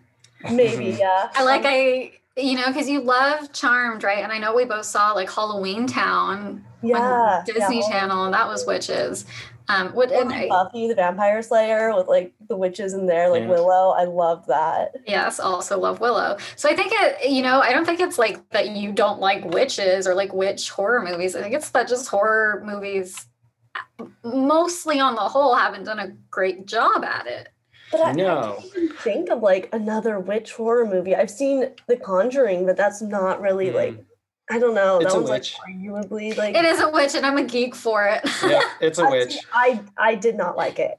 D: maybe yeah. [laughs]
C: I like I you know because you love Charmed, right? And I know we both saw like Halloween Town
D: yeah,
C: on Disney
D: yeah.
C: Channel, and that was witches. Um, what
D: Or
C: and I,
D: Buffy the Vampire Slayer with like the witches in there, like
B: Yeah.
D: Willow. I love that.
C: yes, also love Willow. So I think it, you know, I don't think it's like that you don't like witches or like witch horror movies. I think it's that just horror movies, mostly on the whole, haven't done a great job at it.
D: But I, I
B: No.
D: can't even think of like another witch horror movie. I've seen The Conjuring, but that's not really
B: Mm.
D: like I don't know.
B: It's
D: that
B: a
D: one's
B: witch.
D: like arguably like
C: It is a witch, and I'm a geek for it.
B: Yeah, it's a witch.
D: I I did not like it.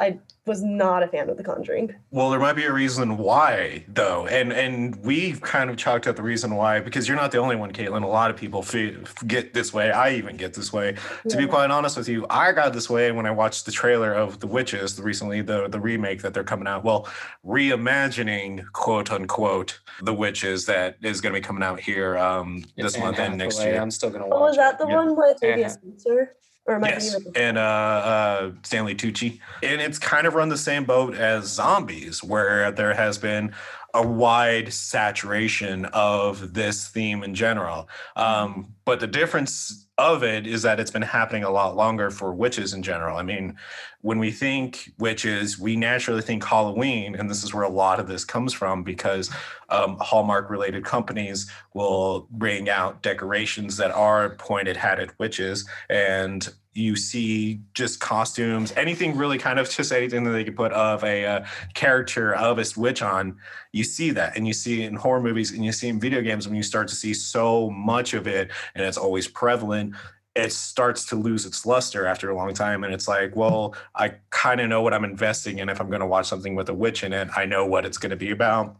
D: I was not a fan of The Conjuring.
A: Well, there might be a reason why, though, and and we've kind of chalked out the reason why because you're not the only one, Caitlin. A lot of people fe- get this way. I even get this way. To be quite honest with you, I got this way when I watched the trailer of The Witches the recently, the the remake that they're coming out. Well, reimagining quote unquote The Witches that is going to be coming out here um, this
B: Anne
A: month and next year.
B: I'm still gonna watch.
D: Oh, was that the
B: it.
D: One with maybe a
B: Uh-huh.
D: Spencer? Or
A: Yes,
D: thinking of a-
A: and uh, uh, Stanley Tucci, and it's kind of run the same boat as Zombies, where there has been a wide saturation of this theme in general. Um, but the difference of it is that it's been happening a lot longer for witches in general. I mean, when we think witches, we naturally think Halloween, and this is where a lot of this comes from because um, Hallmark related companies will bring out decorations that are pointed hatted witches and you see just costumes anything really kind of just anything that they could put of a uh, character of a witch on you see that and you see it in horror movies and you see in video games when you start to see so much of it and it's always prevalent it starts to lose its luster after a long time and it's like well i kind of know what i'm investing in if i'm going to watch something with a witch in it i know what it's going to be about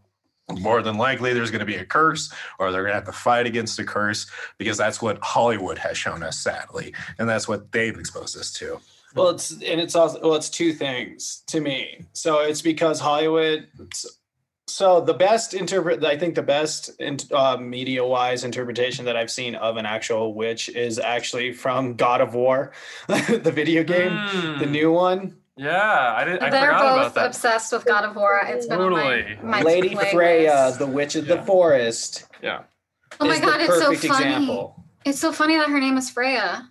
A: more than likely there's going to be a curse or they're going to have to fight against a curse because that's what hollywood has shown us sadly and that's what they've exposed us to
B: Well, it's and it's also well, it's two things to me. So it's because Hollywood. So the best interpret, I think the best in, uh, media-wise interpretation that I've seen of an actual witch is actually from God of War, [laughs] the video game, the
E: Mm.
B: new one.
E: Yeah, I didn't. I
C: They're
E: forgot about
C: both
E: that.
C: obsessed with God of War. It's been on my,
E: Totally.
C: my
B: Lady
C: playlist.
B: Freya, the witch of the forest.
E: Yeah.
C: Oh my
B: is
C: god,
B: the
C: it's so
B: perfect
C: funny.
B: example.
C: It's so funny that her name is Freya.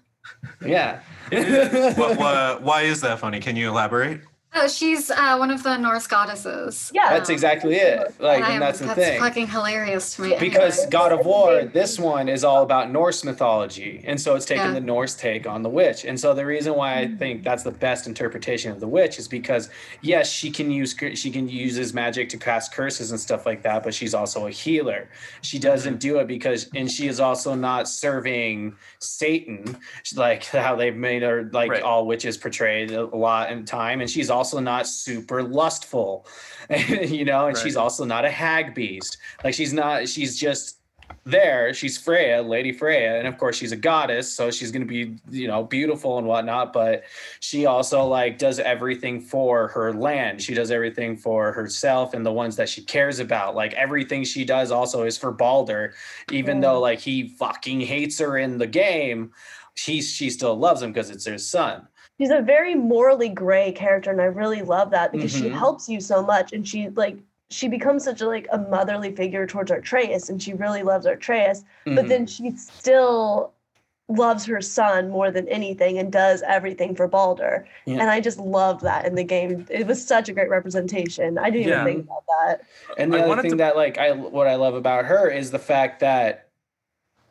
B: Yeah.
A: what, [laughs] what, why is that funny can you elaborate
C: Oh, she's uh, one of the Norse goddesses.
D: Yeah.
B: That's exactly it. Like,
C: I-
B: and that's the
C: that's
B: thing.
C: fucking hilarious to me.
B: because God of War, this one is all about Norse mythology, and so it's taking
C: Yeah.
B: the Norse take on the witch. And so the reason why I
C: Mm.
B: think that's the best interpretation of the witch is because yes, she can use she can use his magic to cast curses and stuff like that, but she's also a healer. She doesn't do it because, and she is also not serving Satan, like how they've made her like
E: Right.
B: all witches portrayed a lot in time, and she's also not super lustful, [laughs] you know, and
E: Right.
B: she's also not a hag beast. Like she's not, she's just there. She's Freya, Lady Freya, and of course she's a goddess, so she's gonna be, you know, beautiful and whatnot. But she also like does everything for her land. She does everything for herself and the ones that she cares about. Like everything she does also is for Baldur, even
D: Yeah.
B: though mm. like he fucking hates her in the game. She she still loves him because it's her son.
D: She's a very morally gray character and i really love that because she
B: Mhm.
D: helps you so much and she like she becomes such a like a motherly figure towards Atreus and she really loves Atreus but
B: Mhm.
D: then she still loves her son more than anything and does everything for Baldur
B: Yeah.
D: and I just loved that in the game it was such a great representation I didn't
E: Yeah.
D: even think about that
B: And the
E: I
B: other thing
E: to-
B: that like I what I love about her is the fact that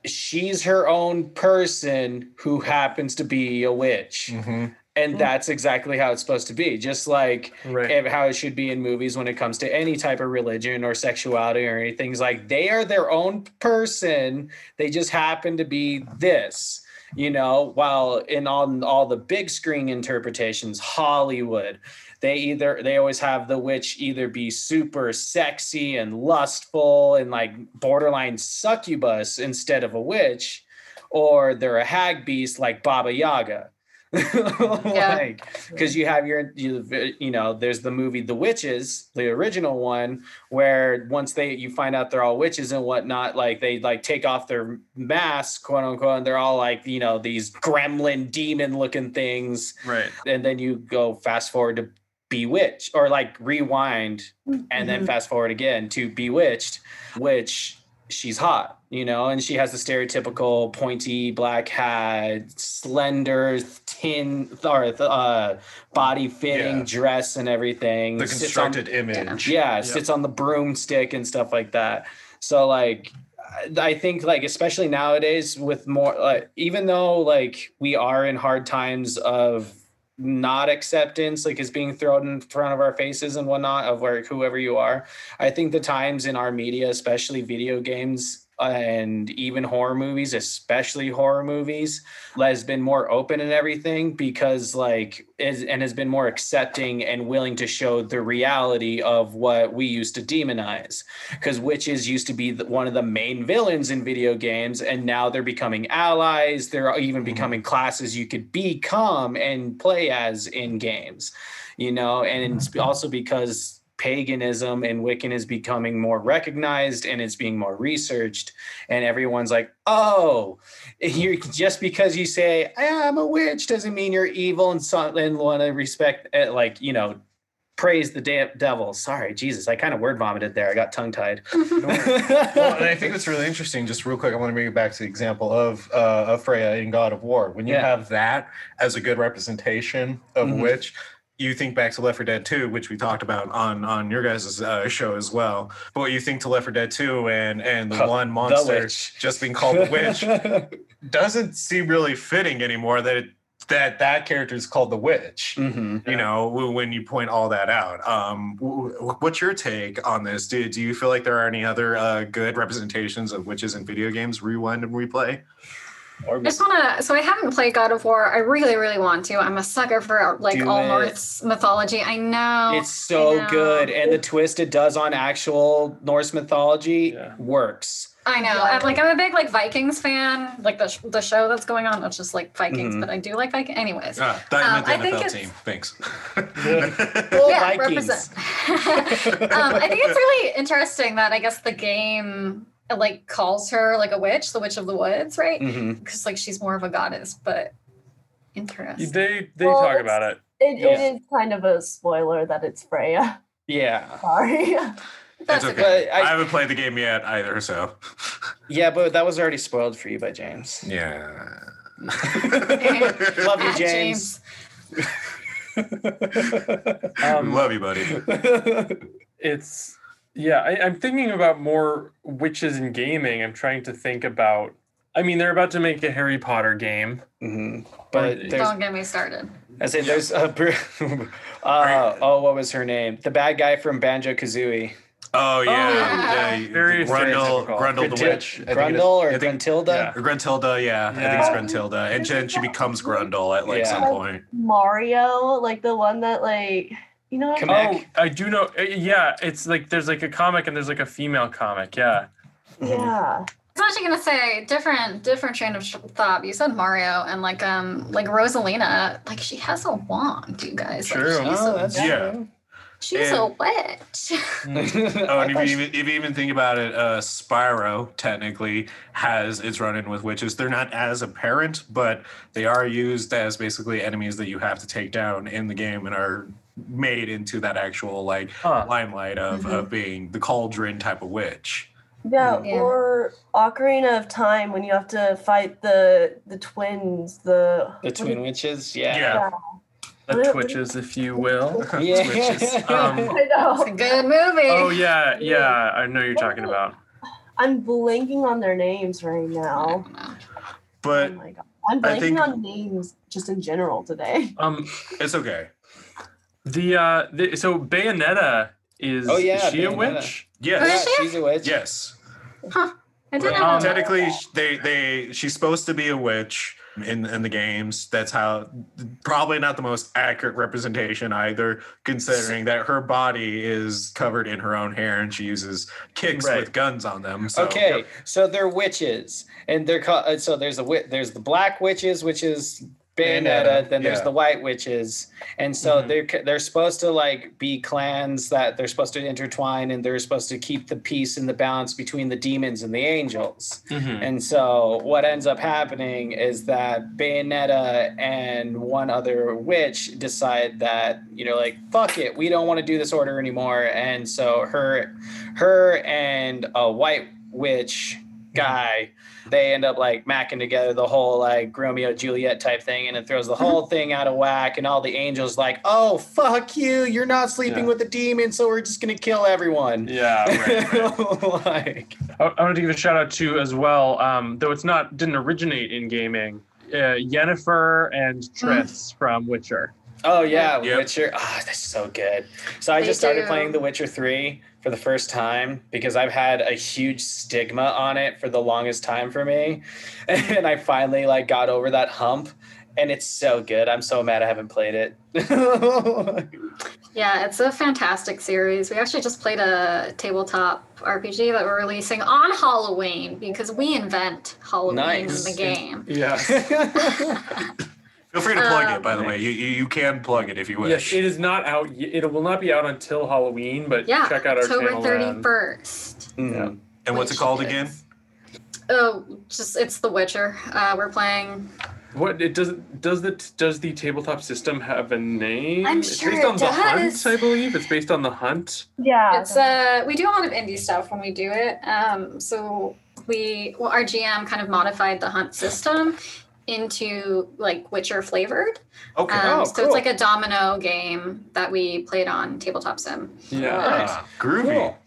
B: she's her own person who happens to be a witch.
A: Mhm.
B: And that's exactly how it's supposed to be. Just like
E: Right.
B: how it should be in movies when it comes to any type of religion or sexuality or anything. It's like they are their own person. They just happen to be this, you know, while in all, all the big screen interpretations, Hollywood, they either they always have the witch either be super sexy and lustful and like borderline succubus instead of a witch, or they're a hag beast like Baba Yaga. [laughs] like because you have your you, you know there's the movie the witches the original one where once they you find out they're all witches and whatnot like they like take off their masks quote unquote and they're all like you know these gremlin demon looking things.
E: Right.
B: and then you go fast forward to bewitched or like rewind and then mm-hmm. fast forward again to bewitched which she's hot you know and she has the stereotypical pointy black hat slender tin or uh body fitting
A: Yeah.
B: dress and everything
A: The
B: Sits on-
A: constructed image.
B: yeah, sits on the broomstick and stuff like that. So like I- I think like especially nowadays with more like even though like we are in hard times of not acceptance like is being thrown in front of our faces and whatnot of where whoever you are i think the times in our media especially video games and even horror movies especially horror movies has been more open and everything because like is and has been more accepting and willing to show the reality of what we used to demonize. Because witches used to be the, one of the main villains in video games and now they're becoming allies. They're even mm-hmm. becoming classes you could become and play as in games you know? And mm-hmm. it's also because paganism and wiccan is becoming more recognized and it's being more researched and everyone's like oh you're just because you say i'm a witch doesn't mean you're evil and so and want to respect uh, like you know praise the de- devil sorry jesus i kind of word vomited there i got tongue tied [laughs]
A: well, and I think [laughs] that's really interesting. Just real quick, I want to bring you back to the example of uh, of Freya in God of War. When you
B: Yeah.
A: have that as a good representation of
B: Mhm.
A: which you think back to Left 4 Dead 2, which we talked about on on your guys' uh, show as well. But what you think to Left 4 Dead 2 and and the
B: Huh,
A: one
B: the
A: monster
B: witch.
A: just being called the witch [laughs] doesn't seem really fitting anymore. That it, that that character is called the witch
B: Mhm.
A: you know when you point all that out um what's your take on this do, do you feel like there are any other uh, good representations of witches in video games rewind and replay
C: I just wanna. So I haven't played God of War. I really, really want to. I'm a sucker for like
B: Do
C: all
B: it.
C: Norse mythology. I know.
B: It's so
C: know.
B: good, and the twist it does on actual Norse mythology
E: Yeah.
B: works.
C: I know. I'm like I'm a big like Vikings fan. Like the sh- the show that's going on. it's just like Vikings,
B: Mhm.
C: but I do like Vikings. Anyways.
A: ah, that
C: Um,
A: meant the
C: I think
A: nfl
C: it's-
A: team thanks [laughs]
C: yeah,
B: Vikings.
C: represent. [laughs] um, I think it's really interesting that I guess the game like calls her like a witch, the witch of the woods, right? Because like she's more of a goddess, but interesting.
E: They they
D: Well,
E: talk about it.
D: It,
B: Yeah.
D: it is kind of a spoiler that it's Freya.
B: Yeah, [laughs]
D: Sorry.
A: it's
C: That's
A: okay
B: But
A: I,
B: I-
A: haven't played the game yet either so [laughs]
B: yeah, but that was already spoiled for you by James.
A: yeah [laughs]
B: Love you,
C: Ah,
B: James.
E: Um,
A: love you buddy
E: it's yeah I, i'm thinking about more witches in gaming i'm trying to think about i mean they're about to make a harry potter game
B: Mhm. But
C: Don't get me started.
B: I say there's a, br- [laughs] uh, oh, what was her name? The bad guy from Banjo Kazooie.
A: oh yeah,
C: yeah.
A: yeah.
E: Very
A: grundle
E: stereotypical.
A: grundle the witch I think it is.
B: Grundle or
A: I think-
B: Gruntilda?
E: yeah.
A: Or Gruntilda, yeah. I think it's Gruntilda. And then she becomes Grundle at like
B: Yeah.
A: some point.
D: Mario, like the one that like you know what I'm
E: oh i do know uh, yeah it's like there's like a comic and there's like a female comic yeah
D: Yeah.
C: I was actually gonna say different, different train of thought. You said Mario and like um like Rosalina, like she has a wand, you guys. Like,
E: True.
C: she's
B: Oh,
C: a,
B: that's
A: Yeah.
B: true.
C: she's a witch. [laughs]
A: Oh, and if you, even, if you even think about it, uh, Spyro technically has its run in with witches. They're not as apparent, but they are used as basically enemies that you have to take down in the game and are made into that actual like
E: Huh.
A: limelight of,
C: Mhm.
A: of being the cauldron type of witch.
D: Yeah,
C: Yeah.
D: or Ocarina of Time when you have to fight the the twins, the
B: The Twin Witches, yeah.
A: Yeah.
E: the twitches if you will [laughs] [laughs]
B: Yeah.
A: Switches.
E: Um, [laughs]
D: I know.
C: It's a good movie.
E: oh yeah yeah i know you're talking about
D: I'm blanking on their names right now.
A: But
D: oh my god. I'm
A: I
D: blanking
A: think-
D: on names just in general today.
E: Um,
A: it's okay.
E: The uh, the, so Bayonetta is
B: Oh, yeah,
E: is she a witch?
A: Yes.
B: Yeah, she's a witch.
A: Yes.
C: I didn't
E: Um.
A: Technically, they they she's supposed to be a witch in in the games. That's how probably not the most accurate representation either, considering that her body is covered in her own hair and she uses kicks
E: Right.
A: with guns on them. So
B: Okay, so they're witches, and they're called. uh, So there's a wi- there's the black witches, which is Bayonetta. Then there's
A: yeah.
B: the white witches, and so
E: Mhm.
B: they're they're supposed to like be clans that they're supposed to intertwine, and they're supposed to keep the peace and the balance between the demons and the angels.
E: Mhm.
B: And so what ends up happening is that Bayonetta and one other witch decide that, you know, like, fuck it, we don't want to do this order anymore. And so her her and a white witch guy, they end up like macking together the whole like Romeo Juliet type thing and it throws the whole thing out of whack and all the angels like, oh fuck you, you're not sleeping
E: Yeah.
B: with the demon, so we're just gonna kill everyone.
E: Yeah, right, right. [laughs]
B: like
E: I, I want to give a shout out to as well, um, though it's not didn't originate in gaming. Uh, Yennefer and Triss from Witcher.
B: Oh yeah,
A: Yep.
B: Witcher. Oh, that's so good. So I
C: They
B: just started
C: do.
B: playing The Witcher 3 for the first time because I've had a huge stigma on it for the longest time for me. [laughs] And I finally like got over that hump and it's so good. I'm so mad I haven't played it. [laughs]
C: Yeah, it's a fantastic series. We actually just played a tabletop RPG that we're releasing on Halloween because we invent Halloween
B: Nice.
C: in the game.
E: Yeah. [laughs]
A: feel free to plug
C: Um,
A: it. By the way, you you you can plug it if you wish.
E: yes,
A: wish.
E: it is not out. It will not be out until Halloween, but
C: Yeah,
E: check out our
C: October
E: channel.
C: thirty
E: around-
C: first.
B: Mhm.
A: and what's it called
C: is-
A: again?
C: Oh, just it's The Witcher. Uh, we're playing.
E: What it does does the does the tabletop system have a name?
C: I'm sure
E: it's
C: sure
E: based
C: it
E: on the hunt. I believe. It's based on the hunt.
D: Yeah.
C: It's uh, we do a lot of indie stuff when we do it. Um, so we well, our GM kind of modified the hunt system into like Witcher flavored.
A: Okay.
C: Um,
B: Oh,
C: so
B: cool.
C: it's like a domino game that we played on tabletop sim.
E: Yeah.
A: Ah, groovy.
B: Cool.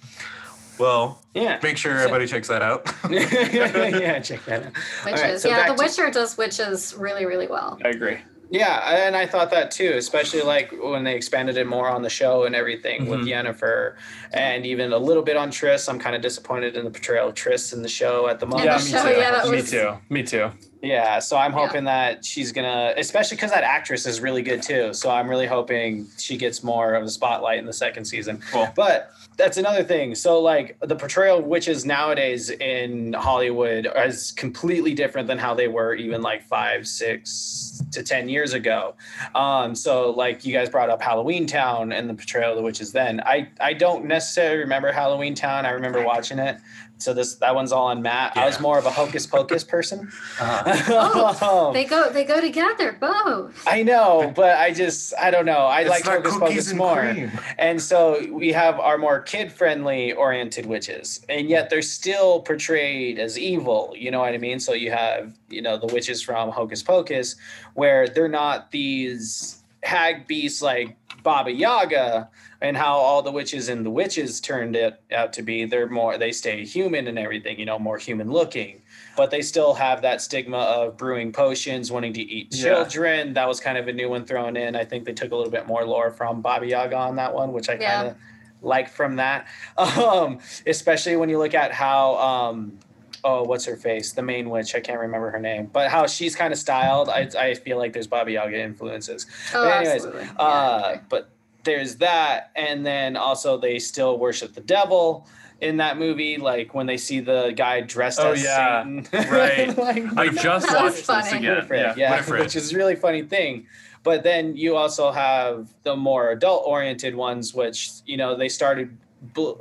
A: Well,
B: Yeah.
A: make sure everybody checks that out. [laughs]
B: yeah, check that out.
C: Witches.
B: right, so
C: yeah,
B: back
C: The
B: to-
C: Witcher does witches really, really well.
E: I agree.
B: Yeah, and I thought that too, especially like when they expanded it more on the show and everything with
E: Mhm.
B: Yennefer, and even a little bit on Triss. I'm kind of disappointed in the portrayal of Triss in the show at the moment.
E: yeah,
C: the
E: me
C: show,
E: too.
C: yeah, that
E: me too. Me too.
B: Yeah, so I'm
C: Yeah.
B: hoping that she's gonna, especially because that actress is really good too. So I'm really hoping she gets more of a spotlight in the second season.
A: Cool.
B: But that's another thing. So like the portrayal of witches nowadays in Hollywood is completely different than how they were even like five, six to ten years ago. Um, so like you guys brought up Halloween Town and the portrayal of the witches then. I I don't necessarily remember Halloween Town. I remember watching it. So this that one's all on Matt. I was more of a hocus pocus person. Uh-huh. [laughs]
C: Oh, They go they go together both.
B: I know, but I just I don't know. I
A: It's
B: like Hocus Pocus
A: and
B: more.
A: cream.
B: And so we have our more kid friendly oriented witches, and yet they're still portrayed as evil. You know what I mean? So you have, you know, the witches from Hocus Pocus, where they're not these hag beasts like Baba Yaga and how all the witches and the witches turned it out to be. They're more, they stay human and everything, you know, more human looking. But they still have that stigma of brewing potions, wanting to eat
E: Yeah.
B: children. That was kind of a new one thrown in. I think they took a little bit more lore from Baba Yaga on that one, which I
C: Yeah.
B: kind of like from that. [laughs] Um, especially when you look at how um, oh, what's her face? The main witch. I can't remember her name, but how she's kind of styled. I, I feel like there's Baba Yaga influences.
C: Oh,
B: But anyways,
C: absolutely. Yeah,
B: Uh, but there's that, and then also they still worship the devil in that movie. Like when they see the guy dressed
E: Oh,
B: as
E: yeah.
B: Satan, [laughs] [laughs]
E: Right.
B: like,
E: I just
C: That was
E: watched this
C: funny.
E: again.
B: Winifred,
E: Yeah.
B: yeah,
A: Winifred.
B: which is a really funny thing. But then you also have the more adult oriented ones, which you know they started.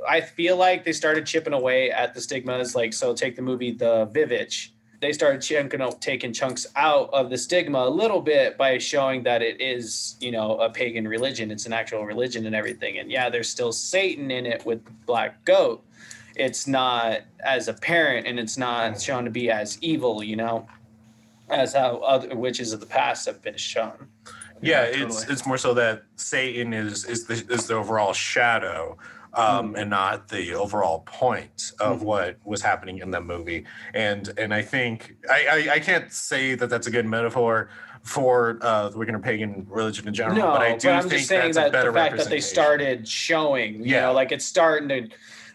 B: I feel like they started chipping away at the stigmas. Like so, take the movie The Vivitch. They started chunking, taking chunks out of the stigma a little bit by showing that it is, you know, a pagan religion. It's an actual religion and everything. And yeah, there's still Satan in it with the black goat. It's not as apparent and it's not shown to be as evil, you know as how other witches of the past have been shown.
A: Yeah,
E: Yeah,
A: it's it's more so that Satan is is the is the overall shadow um,
B: Mm.
A: and not the overall point of
B: Mhm.
A: what was happening in the movie. And and I think I, I I can't say that that's a good metaphor for uh, the Wiccan or pagan religion in general,
B: no,
A: but I do
B: I'm
A: think
B: just saying
A: that's a
B: that
A: better
B: the fact that they started showing, you
A: Yeah.
B: know, like it's starting to,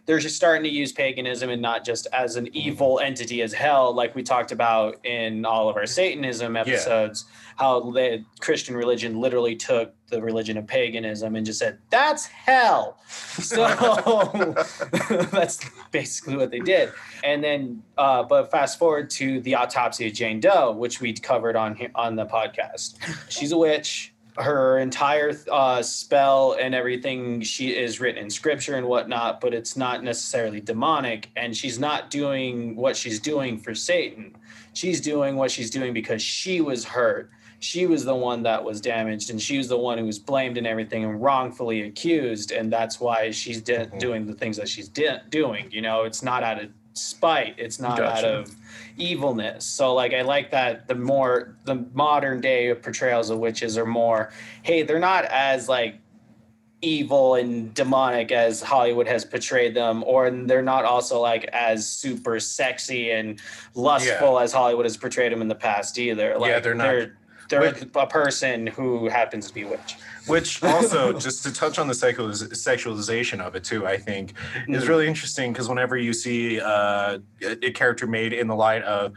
B: they're just starting to use paganism and not just as an evil entity as hell, like we talked about in all of our Satanism episodes, how the Christian religion literally took the religion of paganism and just said, that's hell. [laughs] So [laughs] that's basically what they did. And then, uh, but fast forward to the autopsy of Jane Doe, which we covered on on the podcast. She's a witch. Her entire uh, spell and everything she is written in scripture and whatnot, but it's not necessarily demonic. And she's not doing what she's doing for Satan. She's doing what she's doing because she was hurt. She was the one that was damaged, and she was the one who was blamed and everything and wrongfully accused. And that's why she's de-
A: Mhm.
B: doing the things that she's de- doing. You know, it's not out of spite. It's not out of evilness. So like I like that the more the modern day portrayals of witches are more, hey, they're not as like evil and demonic as Hollywood has portrayed them, or they're not also like as super sexy and lustful as Hollywood has portrayed them in the past either. Like
A: they're not.
B: they're they're a person who happens to be a witch.
A: Which also, just to touch on the sexualiz- sexualization of it too, I think is
B: Mhm.
A: really interesting because whenever you see uh, a character made in the light of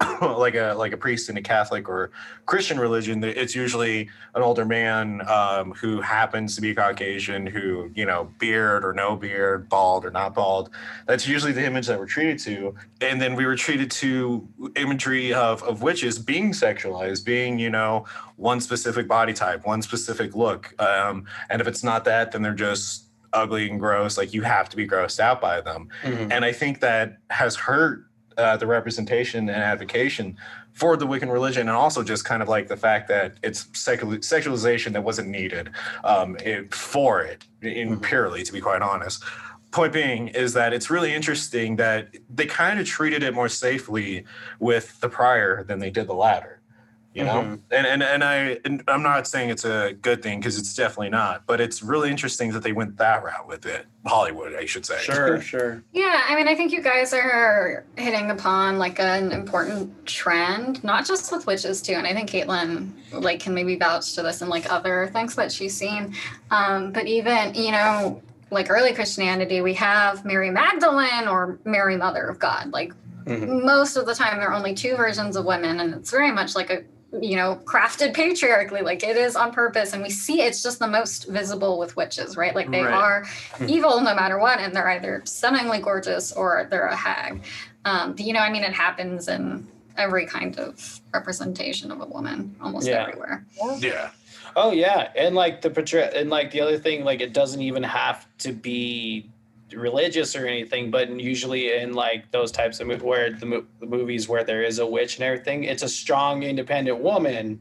A: [coughs] like a like a priest in a Catholic or Christian religion, it's usually an older man um, who happens to be Caucasian, who you know beard or no beard, bald or not bald. That's usually the image that we're treated to, and then we were treated to imagery of of witches being sexualized, being you know one specific body type, one specific look. Um, and if it's not that, then they're just ugly and gross. Like you have to be grossed out by them. And I think that has hurt uh, the representation and advocation for the Wiccan religion, and also just kind of like the fact that it's secular, sexualization that wasn't needed um, it, for it, in
B: Mhm.
A: purely, to be quite honest. Point being is that it's really interesting that they kind of treated it more safely with the prior than they did the latter. You know,
B: Mhm.
A: and and and I and I'm not saying it's a good thing because it's definitely not, but it's really interesting that they went that route with it. Hollywood, I should say.
B: Sure, sure.
C: Yeah, I mean, I think you guys are hitting upon like an important trend, not just with witches too. And I think Caitlin like can maybe vouch to this and like other things that she's seen. Um, but even you know, like early Christianity, we have Mary Magdalene or Mary Mother of God. Like
B: Mhm.
C: most of the time, there are only two versions of women, and it's very much like a you know crafted patriarchally like it is on purpose and we see it's just the most visible with witches right like they
E: Right.
C: are
B: Mhm.
C: evil no matter what and they're either stunningly gorgeous or they're a hag um but, you know i mean it happens in every kind of representation of a woman almost
B: Yeah.
C: everywhere
A: Yeah.
B: Oh yeah, and like the portray, and like the other thing, like it doesn't even have to be religious or anything, but usually in like those types of mo- where the, mo- the movies where there is a witch and everything, it's a strong, independent woman,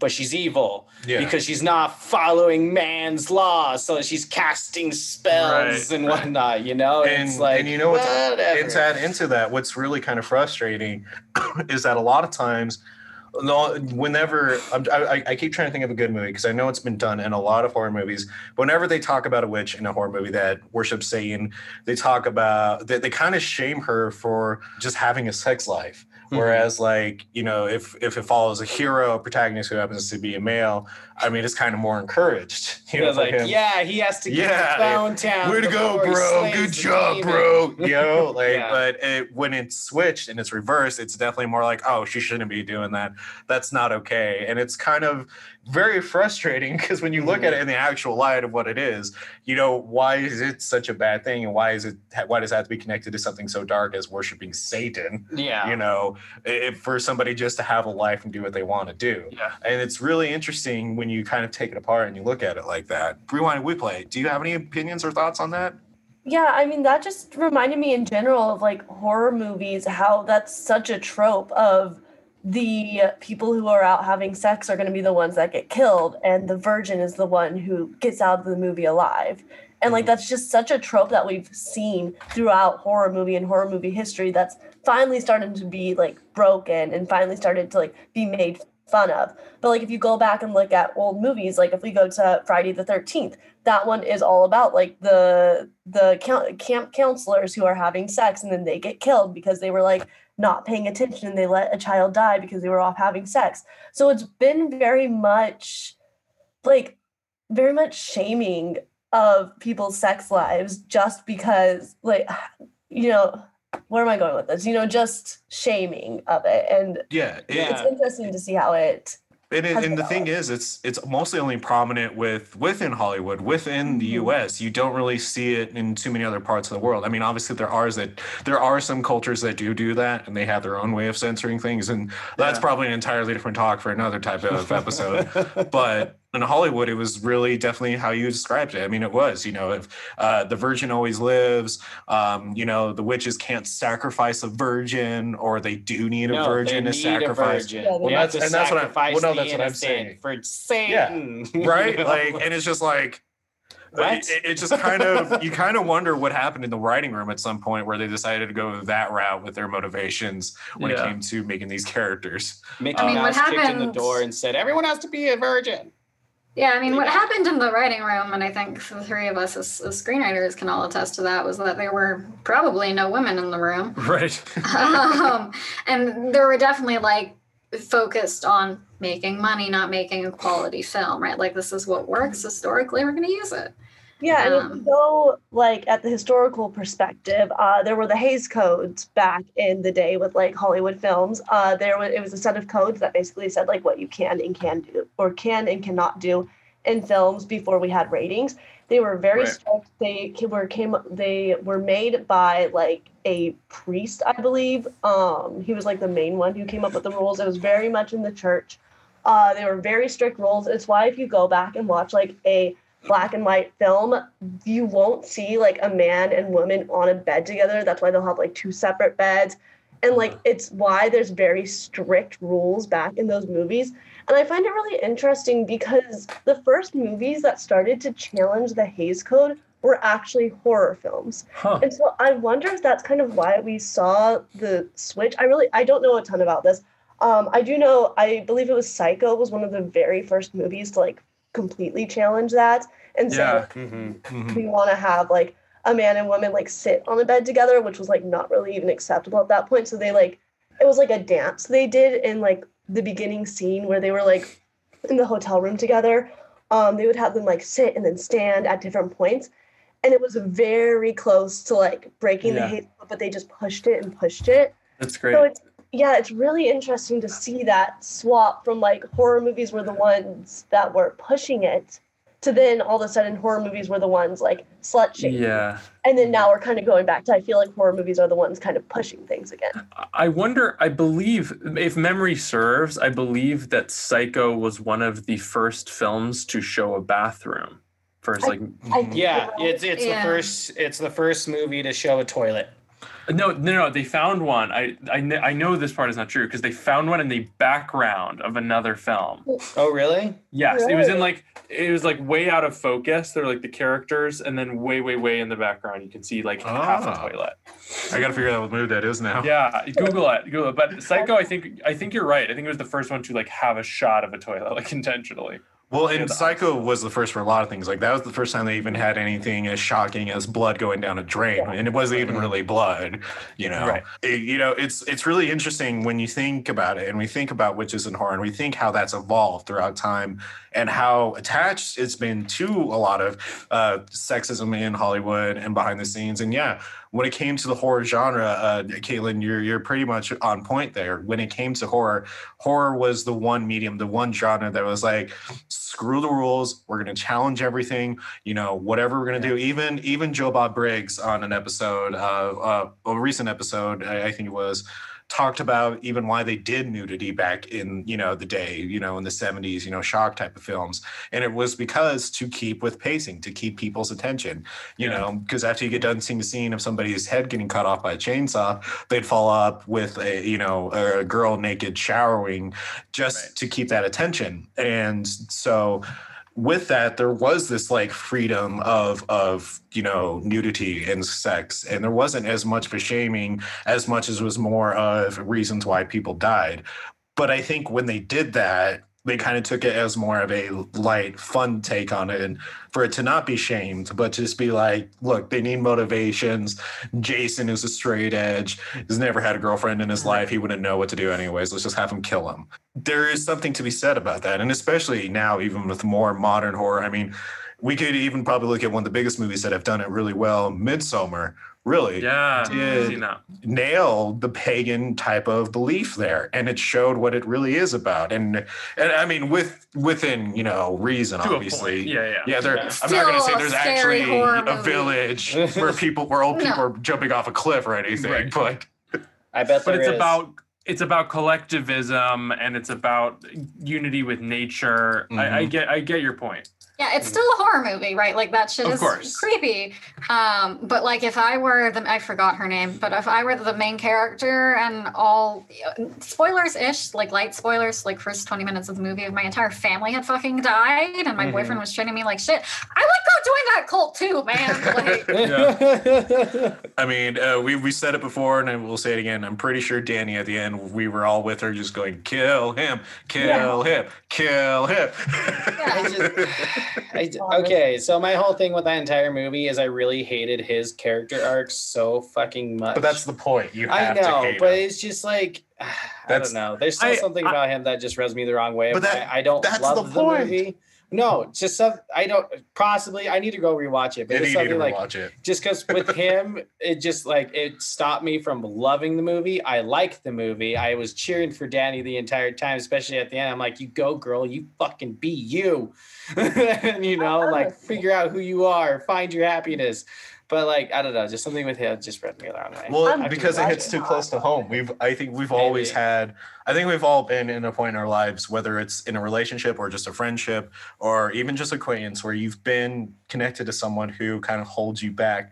B: but she's evil
A: Yeah.
B: because she's not following man's law, so she's casting spells
E: Right,
B: and
E: right.
B: whatnot. You know,
A: and,
B: it's like
A: and you know what's
B: whatever.
A: to add into that, what's really kind of frustrating [coughs] is that a lot of times, no- whenever I, I keep trying to think of a good movie because I know it's been done in a lot of horror movies. But whenever they talk about a witch in a horror movie that worships Satan, they talk about they, they kind of shame her for just having a sex life.
B: Mhm.
A: Whereas, like you know, if if it follows a hero, a protagonist who happens to be a male, I mean, it's kind of more encouraged. [laughs] You know,
B: like,
A: him.
B: yeah, he has to get
A: Yeah,
B: to Found Town.
A: Way to go, bro. Good job, bro. You [laughs] know, like,
B: Yeah.
A: but it, when it's switched and it's reversed, it's definitely more like, oh, she shouldn't be doing that. That's not okay. And it's kind of very frustrating because when you look at it in the mm-hmm. actual light of what it is, you know, why is it such a bad thing? And why is it, why does it have to be connected to something so dark as worshiping Satan?
B: Yeah.
A: You know, if for somebody just to have a life and do what they want to do.
E: Yeah.
A: And it's really interesting when you kind of take it apart and you look at it like that. Rewind, we play. Do you have any opinions or thoughts on that?
D: Yeah, I mean that just reminded me in general of like horror movies how that's such a trope of the people who are out having sex are going to be the ones that get killed and the virgin is the one who gets out of the movie alive. And like
B: Mhm.
D: that's just such a trope that we've seen throughout horror movie and horror movie history that's finally started to be like broken and finally started to like be made fun of. But like if you go back and look at old movies, like if we go to Friday the 13th, that one is all about like the the camp counselors who are having sex and then they get killed because they were like not paying attention and they let a child die because they were off having sex. So it's been very much like very much shaming of people's sex lives just because like [sighs] you know where am I going with this? You know, just shaming of it. And
A: Yeah,
B: Yeah.
D: it's interesting to see how it
A: And, it, and the thing is, it's it's mostly only prominent with within Hollywood, within the
D: Mhm.
A: U.S. You don't really see it in too many other parts of the world. I mean, obviously there are that there are some cultures that do do that, and they have their own way of censoring things, and that's
E: Yeah.
A: probably an entirely different talk for another type of episode. [laughs] but in Hollywood, it was really definitely how you described it. I mean, it was, you know, if uh, the virgin always lives, um, you know, the witches can't sacrifice a virgin, or they do need a
B: No,
A: virgin
B: they
A: to
B: need
A: sacrifice.
B: A virgin.
D: Yeah,
B: They
D: they-
B: have to
A: and that's what I'm-
B: sacrifice
A: well, no, that's what I'm saying.
B: for Satan.
A: right [laughs] like and it's just like
B: What?
A: it, it just kind of you kind of wonder what happened in the writing room at some point where they decided to go that route with their motivations when it came to making these characters
B: Mickey
A: I
C: mean, what
B: Mouse kicked in the door and said, "Everyone has to be a virgin."
C: Yeah, I mean, what happened in the writing room, and I think the three of us as, as screenwriters can all attest to that, was that there were probably no women in the room. [laughs]
E: Right.
C: um, and there were definitely like focused on making money, not making a quality film, right? Like, this is what works historically, we're going to use it.
D: Yeah, and if
C: Um,
D: you go like at the historical perspective, uh, there were the Hays codes back in the day with like Hollywood films. Uh, there was it was a set of codes that basically said like what you can and can do or can and cannot do in films before we had ratings. They were very
E: Right.
D: strict. They were came they were made by like a priest, I believe. Um, he was like the main one who came up with the rules. It was very much in the church. Uh, they were very strict rules. It's why if you go back and watch like a black and white film, you won't see like a man and woman on a bed together. That's why they'll have like two separate beds. And like it's why there's very strict rules back in those movies. And I find it really interesting because the first movies that started to challenge the Hays Code were actually horror films.
E: Huh.
D: And so I wonder if that's kind of why we saw the switch. I really I don't know a ton about this. Um, I do know I believe it was Psycho was one of the very first movies to like completely challenge that and say
E: Yeah.
B: Mm-hmm.
A: Mhm.
D: we want to have like a man and woman like sit on a bed together, which was like not really even acceptable at that point. So they like it was like a dance they did in like the beginning scene where they were like in the hotel room together. Um, they would have them like sit and then stand at different points. And it was very close to like breaking
E: Yeah.
D: the hate, but they just pushed it and pushed it.
E: That's great.
D: So it's yeah, it's really interesting to see that swap from like horror movies were the ones that were pushing it to then all of a sudden horror movies were the ones like slut shaming.
E: yeah.
D: And then now we're kind of going back to I feel like horror movies are the ones kind of pushing things again.
E: I wonder, I believe, if memory serves, I believe that Psycho was one of the first films to show a bathroom. First, like,
D: I
A: Mhm.
B: Yeah, it's it's
C: Yeah.
B: the first it's the first movie to show a toilet.
E: No, no, no, they found one. I, I, I know this part is not true because they found one in the background of another film.
B: Oh, really?
E: Yes, it was in like, it was like way out of focus. They're like the characters, and then way, way, way in the background, you can see like half
A: Ah.
E: a toilet.
A: i gotta figure out what movie that is now
E: Yeah, Google it. Google it. But Psycho, I think, I think you're right. I think it was the first one to like have a shot of a toilet, like intentionally.
A: Well, and Psycho was the first for a lot of things. Like that was the first time they even had anything as shocking as blood going down a drain,
D: Yeah.
A: and it wasn't even
B: Mhm.
A: really blood. You know,
E: Right.
A: It- you know, it's it's really interesting when you think about it, and we think about witches and horror, and we think how that's evolved throughout time, and how attached it's been to a lot of uh, sexism in Hollywood and behind the scenes. And yeah, when it came to the horror genre, uh, Caitlin, you're you're pretty much on point there. When it came to horror, horror was the one medium, the one genre that was like, screw the rules. We're gonna challenge everything. You know, whatever we're gonna do. Even even Joe Bob Briggs on an episode, uh, uh, a recent episode, I, I think it was. Talked about even why they did nudity back in you know the day you know in the 70s you know shock type of films and it was because to keep with pacing to keep people's attention you
E: Yeah.
A: know because after you get done seeing the scene of somebody's head getting cut off by a chainsaw they'd follow up with a you know a girl naked showering just
E: Right.
A: to keep that attention and so with that there was this like freedom of of you know nudity and sex and there wasn't as much for shaming as much as was more of reasons why people died. But I think when they did that, they kind of took it as more of a light, fun take on it, and for it to not be shamed, but just be like, look, they need motivations. Jason is a straight edge. He's never had a girlfriend in his life. He wouldn't know what to do anyways. Let's just have him kill him. There is something to be said about that, and especially now, even with more modern horror. I mean, we could even probably look at one of the biggest movies that have done it really well, Midsommar. Really,
E: Yeah,
A: Did-
E: seen that.
A: nailed the pagan type of belief there and it showed what it really is about and and i mean with within you know reason
E: To
A: obviously.
E: Yeah, yeah.
A: yeah there
B: Yeah.
A: i'm not going to say there's actually a
C: movie.
A: village [laughs] where people where old people
C: No.
A: are jumping off a cliff or anything
E: Right.
A: but
B: I bet
E: But
B: there
E: it's
B: is.
E: about it's about collectivism and it's about unity with nature. I, I
A: Mhm.
E: get I get your point.
C: Yeah, it's still a horror movie, right? Like that shit
E: Of
C: is
E: course.
C: creepy. Um, but like if I were the I forgot her name, but if I were the main character and all spoilers ish, like light spoilers, like first 20 minutes of the movie, if my entire family had fucking died and my
B: Mhm.
C: boyfriend was treating me like shit, I would go join that cult too, man. [laughs] Like [laughs]
A: i mean uh, we we said it before and I will say it again i'm pretty sure danny at the end we were all with her just going kill him kill him kill him
B: I just, [laughs] I, [laughs] okay, so my whole thing with that entire movie is I really hated his character arc so fucking much.
A: but that's the point you
B: I know,
A: to hate
B: but
A: him.
B: it's just like [sighs] I don't know. There's still
E: I-
B: something
E: I-
B: about him that just rubs me the wrong way.
A: But
B: But
A: that-
B: I, I don't
A: that's
B: love
A: the
B: the,
A: point.
B: movie. No, just some. I don't. Possibly, I need to go rewatch it. But
A: Yeah,
B: it's
A: need to
B: something like
A: watch it
B: just because with [laughs] him, it just like it stopped me from loving the movie. I liked the movie. I was cheering for Danny the entire time, especially at the end. I'm like, "You go, girl! You fucking be you!" and [laughs] you know, like figure out who you are, find your happiness. But like, I don't know, just something with him just rubbed me the wrong way.
A: Well,
D: I'm
A: because it hits too close to home. We've, I think we've always had, I think we've all been in a point in our lives, whether it's in a relationship or just a friendship or even just acquaintance, where you've been connected to someone who kind of holds you back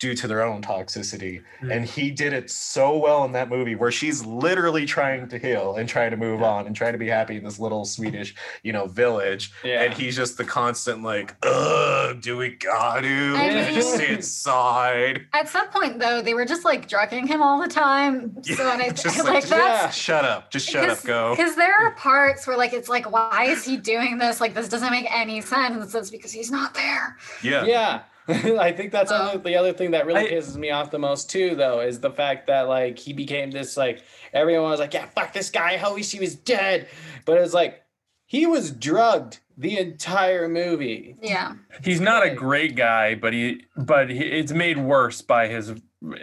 A: due to their own toxicity.
E: Mm.
A: And he did it so well in that movie where she's literally trying to heal and trying to move on and trying to be happy in this little Swedish, you know, village.
B: yeah.
A: And he's just the constant like, ugh, do we got to?
C: I
A: Can you just stay [laughs] inside?
C: at some point though, they were just like drugging him all the time. So and I [laughs]
A: just
C: like,
A: like,
C: that's
A: Shut up. Just shut up. Go.
C: Because there are parts where like it's like, why is he doing this? Like this doesn't make any sense. It's because he's not there.
A: Yeah.
B: Yeah. [laughs] I think that's
C: Um,
B: other, the other thing that really
E: I-
B: pisses me off the most too, though, is the fact that like he became this like everyone was like, yeah, fuck this guy. I wish he was dead. But it's like he was drugged the entire movie.
C: Yeah.
E: He's not a great guy, but he but he, it's made worse by his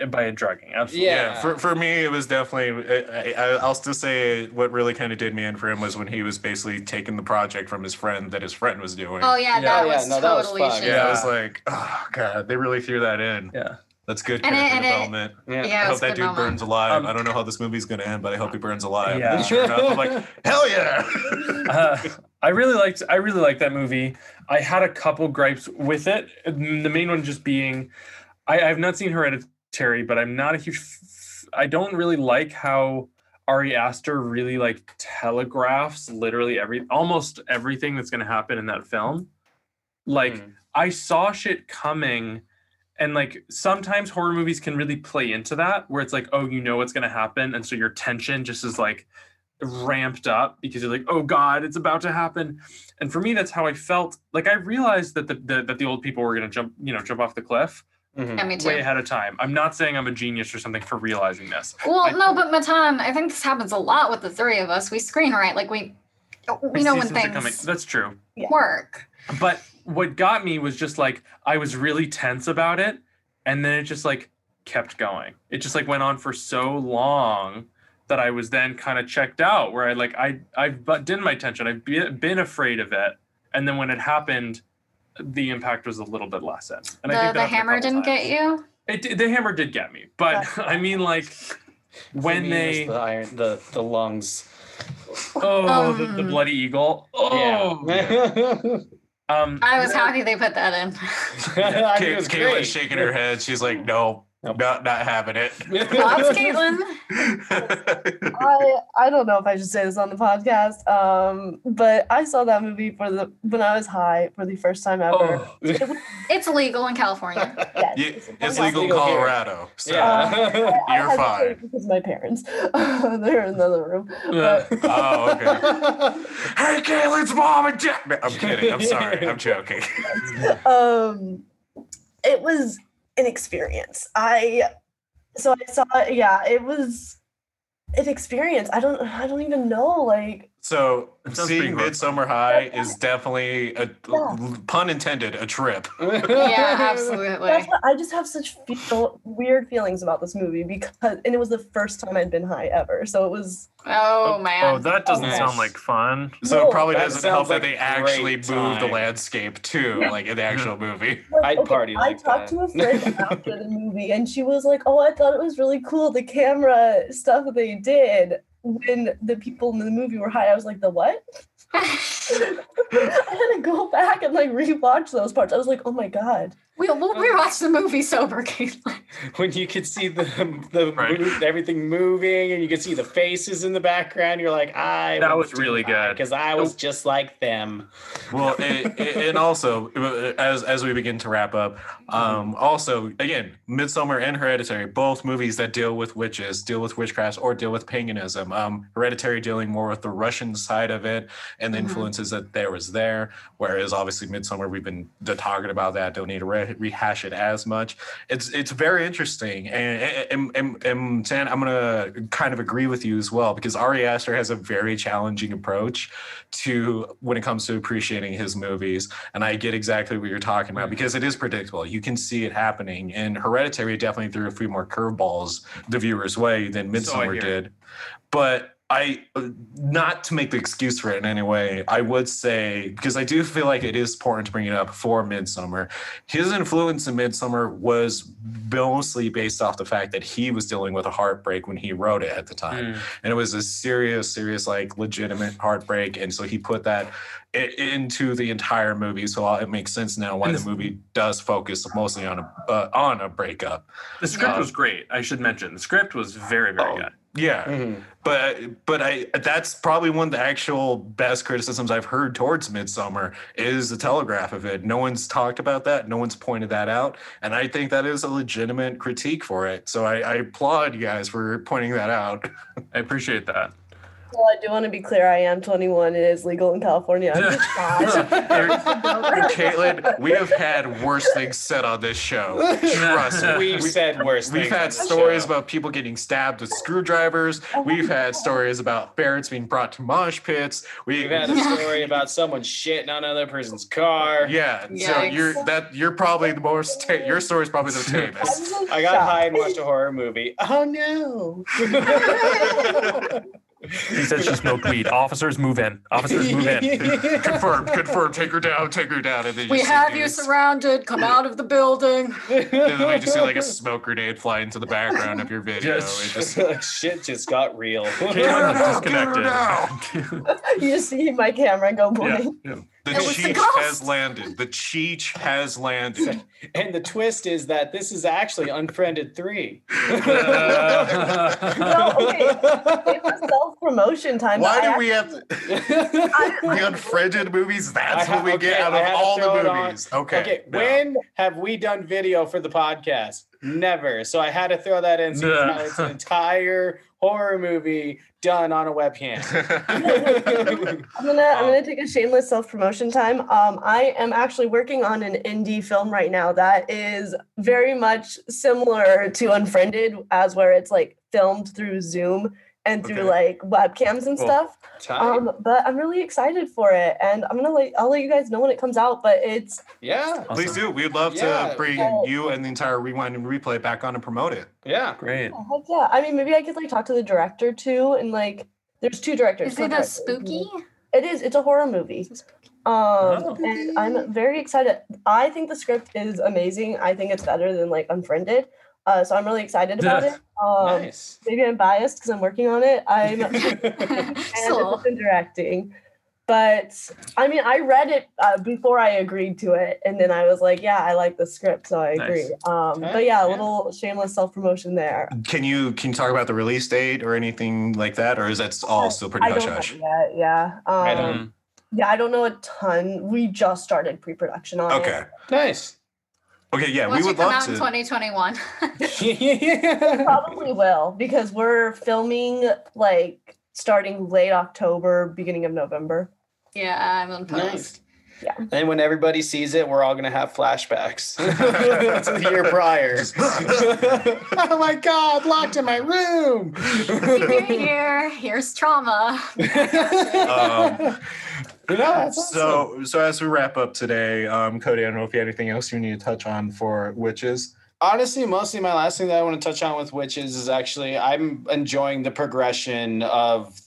E: by a drugging. Absolutely.
B: Yeah.
A: Yeah, for, for me, it was definitely. I, I, I'll still say what really kind of did me in for him was when he was basically taking the project from his friend that his friend was doing.
C: Oh yeah,
E: Yeah.
C: that
B: Yeah,
C: was
B: no, that was
C: totally
B: fun.
A: yeah, I was like, oh god, they really threw that in.
E: Yeah.
A: That's good
C: And it-
A: character
C: it-
A: development.
B: Yeah.
C: Yeah,
A: I hope that dude
C: moment.
A: burns alive.
E: Um,
A: I don't know how this movie's gonna end, but I hope he burns alive.
E: Yeah.
A: And sure enough, I'm like, hell yeah. [laughs]
E: Uh, I really liked I really liked that movie. I had a couple gripes with it. The main one just being I, I've not seen Hereditary, but I'm not a huge f- I don't really like how Ari Aster really like telegraphs literally every almost everything that's gonna happen in that film. Like
B: Mm.
E: I saw shit coming and like sometimes horror movies can really play into that where it's like oh you know what's going to happen and so your tension just is like ramped up because you're like oh god it's about to happen and for me that's how i felt like i realized that the, the that the old people were going to jump you know jump off the cliff
B: Mhm.
C: Yeah, me too.
E: way ahead of time i'm not saying i'm a genius or something for realizing this
C: Well,
E: I-
C: no, but Matan, I think this happens a lot with the three of us. We screenwrite like we we
E: I
C: know when
E: some shit coming.
C: things
E: that's true
C: work.
E: but what got me was just like i was really tense about it and then it just like kept going it just like went on for so long that i was then kind of checked out where i like i i've buttoned my tension i've be, been afraid of it and then when it happened the impact was a little bit lessened and i think
C: the
E: that happened
C: hammer didn't get you.
E: it the hammer did get me but [laughs] i mean like when
B: me,
E: they
B: the iron the the lungs.
E: oh the, the
C: Um,
E: bloody eagle oh
B: Yeah. [laughs]
E: um
C: I was happy they put that in. [laughs]
B: I think it was
A: Kate, Caitlin's
B: great.
A: shaking her head. She's like, no, Not not having it.
C: Thoughts, Caitlin? [laughs]
D: I I don't know if I should say this on the podcast, um, but I saw that movie for the when I was high for the first time ever.
E: Oh, [laughs]
C: It's legal in California. [laughs]
D: Yes,
A: Yeah,
D: it's
A: it's legal in. Colorado. So.
B: Yeah.
D: I
A: You're
D: had to
A: fine.
D: Because my parents, they're in another room.
E: uh,
A: Oh, okay. hey, Caitlin's mom and dad. I'm kidding. I'm sorry. I'm joking.
D: um it was an experience. I so i saw yeah it was an experience. I don't i don't even know like
A: So
E: It sounds pretty
A: seeing. Midsommar High is definitely a
D: Yeah.
A: pun intended a trip. [laughs]
C: yeah, absolutely.
D: what, i just have such feel, weird feelings about this movie because and it was the first time i'd been high ever so it was
C: Oh, oh man.
E: oh, that doesn't
B: Nice.
E: sound like fun.
A: So
D: No,
A: it probably
B: that
A: doesn't help
B: sounds
A: that they actually
B: great
A: moved the landscape too, like in the actual movie.
D: like,
B: I'd party
D: i
B: like
D: talked
B: that.
D: to a friend [laughs] after the movie and she was like oh i thought it was really cool the camera stuff that they did when the people in the movie were high i was like the what [laughs] I had to go back and like rewatch those parts. I was like, oh my god.
C: we'll, we'll rewatch the movie sober, Caitlin. [laughs]
B: when you could see the the
E: Right.
B: move, everything moving and you could see the faces in the background, you're like, I
E: That was really good.
B: because I was just like them.
A: Well, it, it- and also as as we begin to wrap up, um, also again, Midsommar and Hereditary, both movies that deal with witches, deal with witchcraft, or deal with paganism. Um, Hereditary dealing more with the Russian side of it and the
C: Mhm.
A: influences that there was there, whereas obviously Midsommar, we've been d- talking about that. Don't need to re- rehash it as much. It's it's very interesting, and and, and, and San, I'm gonna kind of agree with you as well because Ari Aster has a very challenging approach to when it comes to appreciating his movies and i get exactly what you're talking about because it is predictable you can see it happening and hereditary definitely threw a few more curveballs the viewer's way than Midsommar
E: hear.
A: did but I, uh, not to make the excuse for it in any way, I would say, because I do feel like it is important to bring it up for Midsommar. His influence in Midsommar was mostly based off the fact that he was dealing with a heartbreak when he wrote it at the time
E: Mm.
A: and it was a serious serious like legitimate heartbreak and so he put that into the entire movie so it makes sense now why the movie does focus mostly on a uh, on a breakup
E: The script
A: Um,
E: was great. I should mention the script was very, very
A: Oh,
E: good.
A: Yeah.
B: Mhm.
A: but but i that's probably one of the actual best criticisms i've heard towards Midsommar is the telegraph of it. No one's talked about that. No one's pointed that out. And i think that is a legitimate critique for it. So i, I applaud you guys for pointing that out. [laughs]
E: I appreciate that.
D: Well, I do want to be clear. I am 21. It is legal in California. I'm. [laughs]
A: Caitlin, we have had worse things said on this show. Trust me.
B: We've
A: We-
B: said worse things. We've had
A: stories
B: show.
A: about people getting stabbed with screwdrivers. Oh we've had stories about ferrets being brought to mosh pits. We,
B: We've had a story about someone shitting on another person's car.
A: yeah. So
C: Yikes.
A: you're that you're probably the most. Ta- your story's probably the tamest.
B: I got high and watched a horror movie. Oh no! [laughs] [laughs]
E: He said she smoked weed. Officers move in. Officers move in. [laughs]
A: confirmed. Confirmed. Take her down. Take her down. And then
C: We have you
A: dudes.
C: surrounded. Come out of the building. [laughs]
A: And then we just see like a smoke grenade fly into the background of your [laughs] video.
E: Yes.
A: It just
B: shit just got real.
E: Caitlin has
A: Get her
E: disconnected.
D: you just see my camera go
E: yeah,
D: blank.
E: yeah.
A: the
C: It was the
A: cheech
C: ghost.
A: has landed. The cheech has landed. [laughs]
B: and the twist is that this is actually Unfriended 3. [laughs]
D: No, okay. It was self promotion time.
A: Why
D: but I
A: do we have [laughs] the unfriended movies? That's
B: I
A: what we
B: ha-
A: get out of all the
B: it on.
A: movies. Okay.
B: Okay,
A: no.
B: when have we done video for the podcast? Never. So I had to throw that in. So now it's an entire horror movie done on a webcam. [laughs]
D: I'm gonna I'm gonna take a shameless self promotion time. Um, I am actually working on an indie film right now that is very much similar to Unfriended, as where it's like filmed through Zoom and through
A: Okay.
D: like webcams and
A: Cool.
D: stuff.
B: Tight.
D: Um, but I'm really excited for it, and I'm gonna like I'll let you guys know when it comes out. But it's
B: yeah,
A: Please do. We'd love
B: Yeah.
A: to bring
D: Oh.
A: you and the entire rewind and replay back on and promote it.
B: yeah.
E: Great.
D: oh, heck yeah. I mean, maybe I could like talk to the director too, and like there's two directors.
C: Is it a spooky?
D: It is. It's a horror movie.
C: It's spooky.
D: Um,
E: Oh.
D: and I'm very excited. I think the script is amazing. I think it's better than like Unfriended. Uh, so I'm really excited about it. Um,
B: Nice.
D: Maybe I'm biased because I'm working on it. I'm [laughs] and
C: Just a little.
D: assistant directing. but I mean, I read it uh, before I agreed to it, and then I was like, "Yeah, I like the script, so I
E: Nice.
D: agree." Um,
B: Okay,
D: but yeah, a
B: yeah.
D: little shameless self promotion there.
A: Can you can you talk about the release date or anything like that, or is that all still pretty
D: I
A: hush
D: don't
A: hush?
D: know yet. Yeah, um,
B: Right.
D: Yeah, I don't know a ton. We just started pre production on it.
A: Okay.
B: Nice.
A: Okay. Yeah,
C: Once
A: we would
C: you come
A: love
C: out in
A: to.
C: 2021.
D: it. [laughs] Probably will because we're filming like starting late October, beginning of November.
C: yeah, I'm on post.
B: Nice.
D: Yeah.
B: And when everybody sees it, we're all gonna have flashbacks [laughs] to the year prior. [laughs] oh my god, locked in my room.
C: Here, here, here's trauma.
A: Um,
B: know, that's awesome.
A: So, so as we wrap up today, um, Cody, I don't know if you had anything else you need to touch on for witches.
B: honestly, mostly my last thing that I want to touch on with witches is actually I'm enjoying the progression of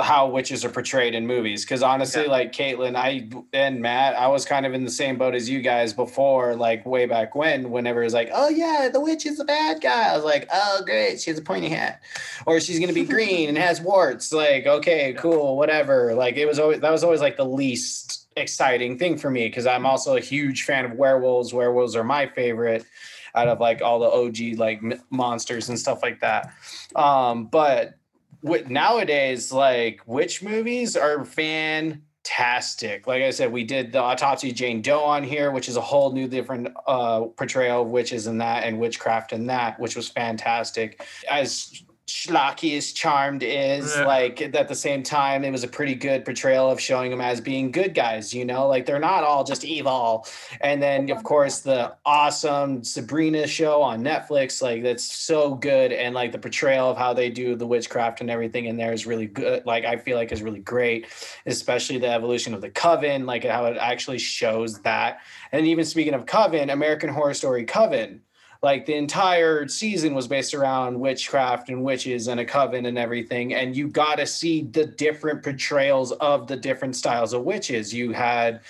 B: how witches are portrayed in movies. Because honestly, like Caitlin, I and Matt, I was kind of in the same boat as you guys before, like way back when, whenever it was like, oh yeah, the witch is a bad guy. I was like, oh great, she has a pointy hat, or she's gonna be green and has warts. Like, okay, cool, whatever. Like it was always that was always like the least exciting thing for me because I'm also a huge fan of werewolves. Werewolves are my favorite out of like all the OG like m- monsters and stuff like that. Um, but with nowadays, like witch movies are fantastic. Like I said, we did the autopsy of Jane Doe on here, which is a whole new different uh, portrayal of witches and that and witchcraft and that, which was fantastic. As schlocky as charmed is
E: Yeah.
B: like at the same time it was a pretty good portrayal of showing them as being good guys you know? Like they're not all just evil. And then of course the awesome Sabrina show on Netflix like that's so good. And like the portrayal of how they do the witchcraft and everything in there is really good like I feel like is really great especially the evolution of the coven like how it actually shows that. And even speaking of coven American Horror Story Coven like the entire season was based around witchcraft and witches and a coven and everything and you got to see the different portrayals of the different styles of witches. You had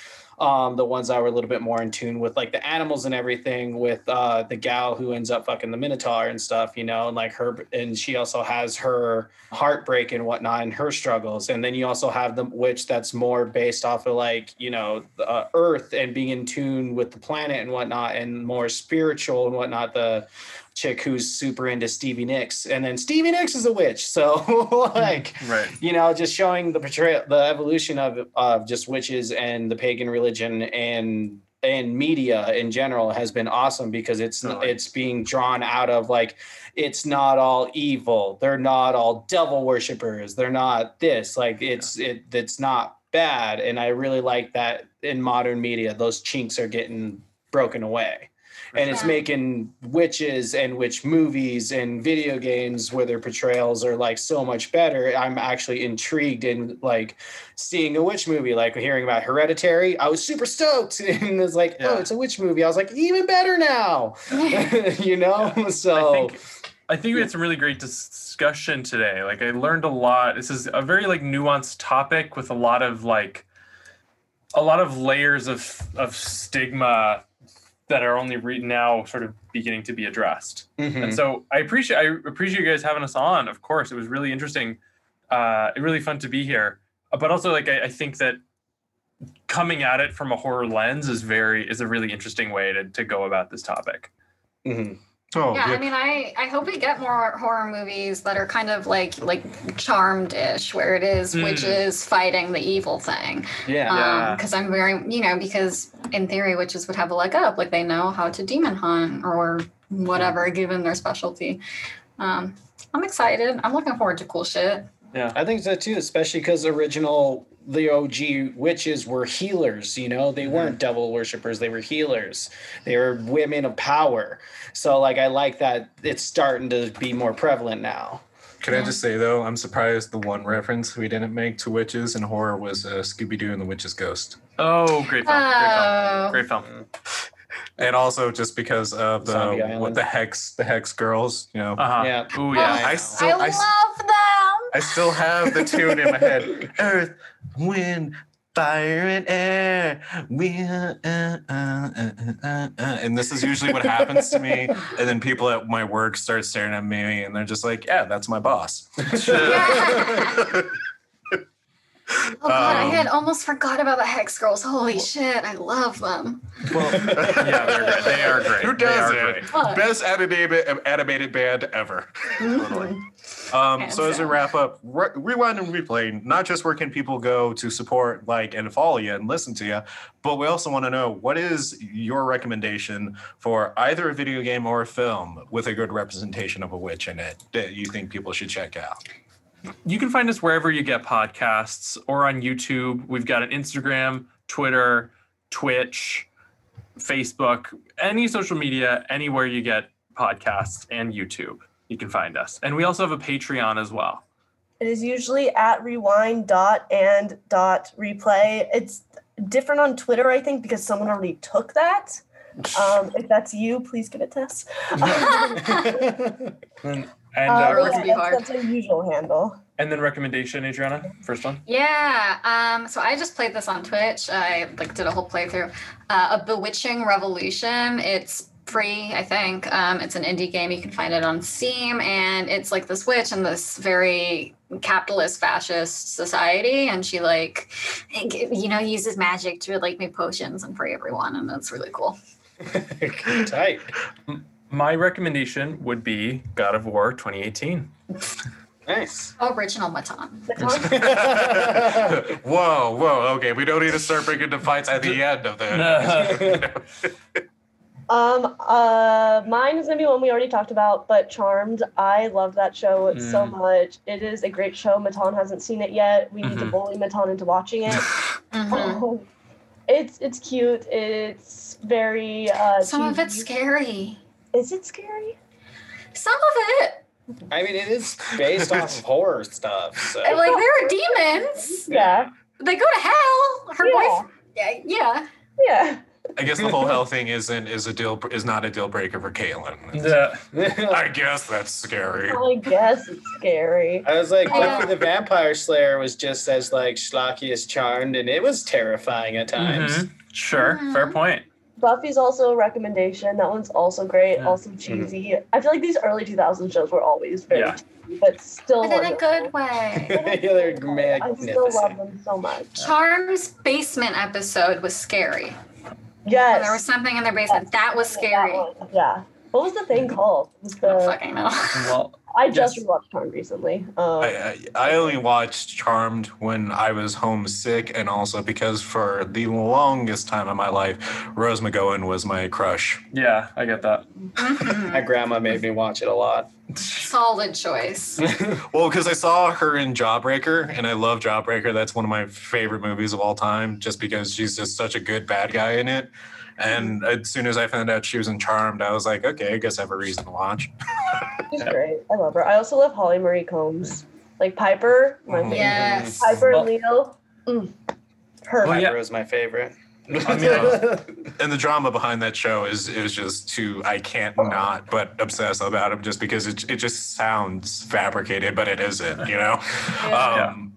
B: um the ones that were a little bit more in tune with like the animals and everything with uh the gal who ends up fucking the minotaur and stuff you know and like her and she also has her heartbreak and whatnot and her struggles. And then you also have the witch that's more based off of like you know the uh, earth and being in tune with the planet and whatnot and more spiritual and whatnot the chick who's super into stevie nicks and then stevie nicks is a witch so [laughs] mm, like
E: Right.
B: you know, just showing the portrayal, the evolution of of just witches and the pagan religion and and media in general has been awesome because it's it's being drawn out of like it's not all evil. They're not all devil worshippers. They're not this. Like it's it it's not bad. And I really like that in modern media, those chinks are getting broken away. And it's making witches and witch movies and video games where their portrayals are like so much better. I'm actually intrigued in like seeing a witch movie, like hearing about Hereditary. I was super stoked, [laughs] and it's like, oh, it's a witch movie. I was like, even better now, [laughs] [laughs] you know. So
E: I think I think we had some really great discussion today. Like I learned a lot. This is a very like nuanced topic with a lot of like a lot of layers of of stigma that are only re- now sort of beginning to be addressed.
B: Mhm.
E: And so I appreciate I appreciate you guys having us on. Of course, it was really interesting, uh, really fun to be here. Uh, But also, like I, I think that coming at it from a horror lens is very is a really interesting way to to go about this topic.
B: Mhm.
A: Oh,
C: yeah,
A: yeah.
C: I mean, I I hope we get more horror movies that are kind of like like Charmed-ish, where it is
E: Mm.
C: witches fighting the evil thing.
B: yeah.
E: Yeah.
C: Because I'm very, you know, because in theory, witches would have a leg up, like they know how to demon hunt or whatever, given their specialty. Um, I'm excited. I'm looking forward to cool shit.
B: Yeah, I think so too, especially because original the OG witches were healers. You know, they weren't devil worshippers; they were healers. They were women of power. So, like, I like that it's starting to be more prevalent now.
A: Can I just say though, I'm surprised the one reference we didn't make to witches and horror was uh, Scooby Doo and the Witch's Ghost,
E: Oh, great film!
C: Oh.
E: Great film! Great film.
A: and also just because of the
B: Zombie
A: what
B: Island.
A: the hex the hex girls, you know.
E: Uh huh.
B: Yeah.
E: Ooh yeah.
A: I
C: I
A: still I, s-
C: love them.
A: I still have the tune in my head. Earth, wind, fire, and air. We uh, uh, uh, uh, uh, uh. and this is usually what happens to me. And then people at my work start staring at me, and they're just like, "Yeah, that's my boss." [laughs]
C: Oh god, I
A: Um,
C: had almost forgot about the Hex Girls. Holy shit, I love them.
E: Well, [laughs] yeah, they're great. They are great.
A: Who does
E: are
A: it?
E: great.
A: Best animated animated band ever. Totally. Um,
C: Hands
A: so as we wrap up, re- rewind and replay. Not just where can people go to support, like, and follow you and listen to you, but we also want to know what is your recommendation for either a video game or a film with a good representation of a witch in it that you think people should check out.
E: You can find us wherever you get podcasts or on YouTube. We've got an Instagram, Twitter, Twitch, Facebook, any social media, anywhere you get podcasts and YouTube. You can find us. And we also have a Patreon as well.
D: It is usually at rewind dot and dot replay. It's different on Twitter, I think, because someone already took that. [laughs] Um, if that's you, please give it to us. [laughs] [laughs]
E: And, and,
D: Uh,
E: uh,
C: Girls be
D: that's,
C: hard.
D: that's a usual handle.
E: and then recommendation, Adriana, first one.
C: Yeah. Um, so I just played this on Twitch. I like did a whole playthrough. Uh, a Bewitching Revolution. It's free, I think. Um, it's an indie game. You can find it on Steam, and it's like this witch in this very capitalist fascist society, and she like, [laughs] you know, uses magic to like make potions and free everyone, and that's really cool. [laughs]
B: Tight. [laughs]
E: My recommendation would be God of War 2018.
B: Nice.
C: Original Matan. [laughs]
A: whoa, whoa, okay. We don't need to start breaking into fights at the [laughs] end of that. [laughs]
D: Um, uh, mine is gonna be one we already talked about, but Charmed. I love that show so
E: Mm.
D: much. It is a great show. Matan hasn't seen it yet. We need to
E: Mhm.
D: bully Matan into watching it.
C: Mhm.
D: it's it's cute. It's very uh.
C: Some of it's scary.
D: Is it scary?
C: Some of it,
B: I mean, it is based off of horror stuff. So.
C: like there are demons.
D: Yeah.
C: They go to hell. Her
D: Yeah.
C: boyfriend. Yeah, yeah.
D: Yeah.
A: I guess the whole hell thing isn't is a deal is not a deal breaker for Kaylin.
E: Yeah.
A: I guess that's scary.
D: I guess it's scary.
B: I was like,
C: Yeah.
B: The Vampire Slayer was just as like schlocky as Charmed, and it was terrifying at times.
E: Mhm. Sure. Fair
C: Mhm.
E: point.
D: Buffy's also a recommendation. That one's also great.
E: Yeah.
D: Also cheesy. I feel like these early 2000 shows were always very
E: Yeah.
D: cheesy, but still.
C: But in a good way. [laughs]
B: yeah, they're
D: I still love them so much.
C: Charm's basement episode was scary.
D: Yes.
C: When there was something in their basement. That was scary.
D: Yeah. What was the thing called? It was
C: I don't fucking know. [laughs]
E: Well,
D: I just
E: Yes.
D: rewatched Charmed recently. Um,
A: I, I I only watched Charmed when I was homesick, and also because for the longest time of my life, Rose McGowan was my crush.
E: yeah, I get that.
C: Mhm.
B: My grandma made me watch it a lot.
C: Solid choice. [laughs]
A: Well, because I saw her in Jawbreaker, and I love Jawbreaker. That's one of my favorite movies of all time, just because she's just such a good bad guy in it. And as soon as I found out she was in Charmed, I was like, okay, I guess I have a reason to watch.
D: she's great. I love her. I also love Holly Marie Combs. Like Piper. My favorite.
C: Yes.
D: Piper
E: Well-
D: Leo. Mm. Her.
E: Well, yeah.
B: Piper was my favorite.
E: I mean, uh,
A: And the drama behind that show is is just too I can't not but obsess about him just because it it just sounds fabricated, but it isn't, you know.
D: Yeah.
A: Um,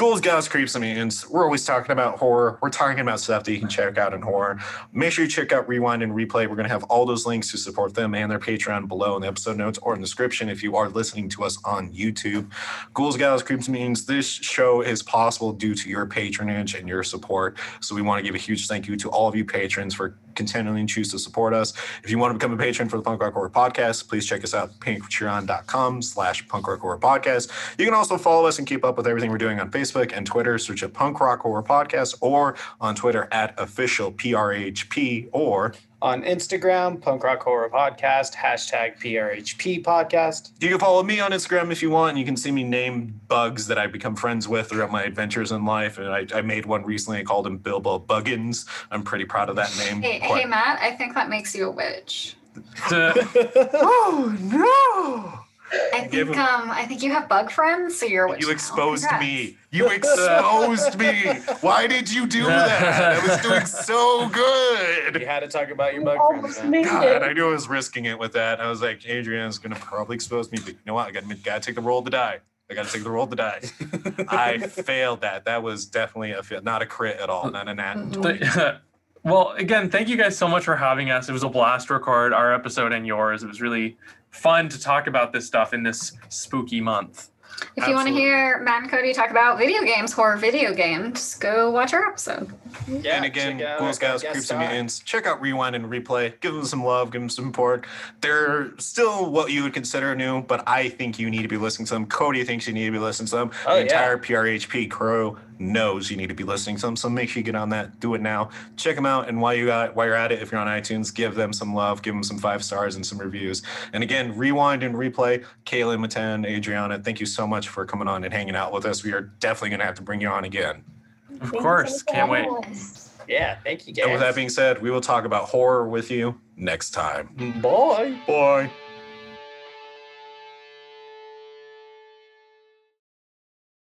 A: Ghouls, Gals, Creeps, and Mutants. We're always talking about horror. We're talking about stuff that you can hmm. check out in horror. Make sure you check out Rewind and Replay. We're going to have all those links to support them and their Patreon below in the episode notes or in the description if you are listening to us on YouTube. Ghouls, Gals, Creeps, and Mutants. This show is possible due to your patronage and your support. So we want to give a huge thank you to all of you patrons for continually choose to support us. If you want to become a patron for the Punk Rock Horror Podcast, please check us out, patreon.com slash punk rock horror podcast. You can also follow us and keep up with everything we're doing on Facebook and Twitter. Search at Punk Rock Horror Podcast or on Twitter at official PRHP or
B: On Instagram, Punk Rock Horror Podcast, hashtag PRHP Podcast.
A: you can follow me on Instagram if you want. And you can see me name bugs that I've become friends with throughout my adventures in life. And I, I made one recently. I called him Bilbo Buggins. I'm pretty proud of that name.
C: Hey,
A: Quite-
C: hey, Matt, I think that makes you a witch. [laughs] [laughs]
A: Oh no!
C: I think
A: him-
C: um I think you have bug friends, so you're a witch.
A: You
C: now.
A: exposed
C: Congrats.
A: me. You exposed me. Why did you do that? I was [laughs] doing so good.
B: You had to talk about your
D: You
B: bug friends.
D: almost
B: huh?
D: made
A: God,
D: it.
A: I knew I was risking it with that. I was like, Adrian's gonna probably expose me, but you know what? I gotta, gotta take the roll to die. I gotta take the roll to die. [laughs] I failed that. That was definitely a fail, not a crit at all, not a nat. [laughs]
E: Well, again, thank you guys so much for having us. It was a blast to record our episode and yours. It was really fun to talk about this stuff in this spooky month.
C: If you want to hear Matt and Cody talk about video games, horror video games, go watch our episode.
B: Yeah,
A: and again, Ghouls,
B: guest
A: Creeps, and. Mutants, check out Rewind and Replay. Give them some love, give them some support. They're still what you would consider new, but I think you need to be listening to them. Cody thinks you need to be listening to them.
B: Oh,
A: the
B: yeah.
A: entire PRHP crew knows you need to be listening to them. So make sure you get on that. Do it now. Check them out. And while you got while you're at it, if you're on iTunes, give them some love, give them some five stars and some reviews. And again, Rewind and Replay. Kayla, Matan, Adriana, thank you so much for coming on and hanging out with us. We are definitely gonna have to bring you on again.
E: Of course, can't wait.
B: Yeah, thank you, guys.
A: And with that being said, we will talk about horror with you next time.
B: Bye.
A: Bye.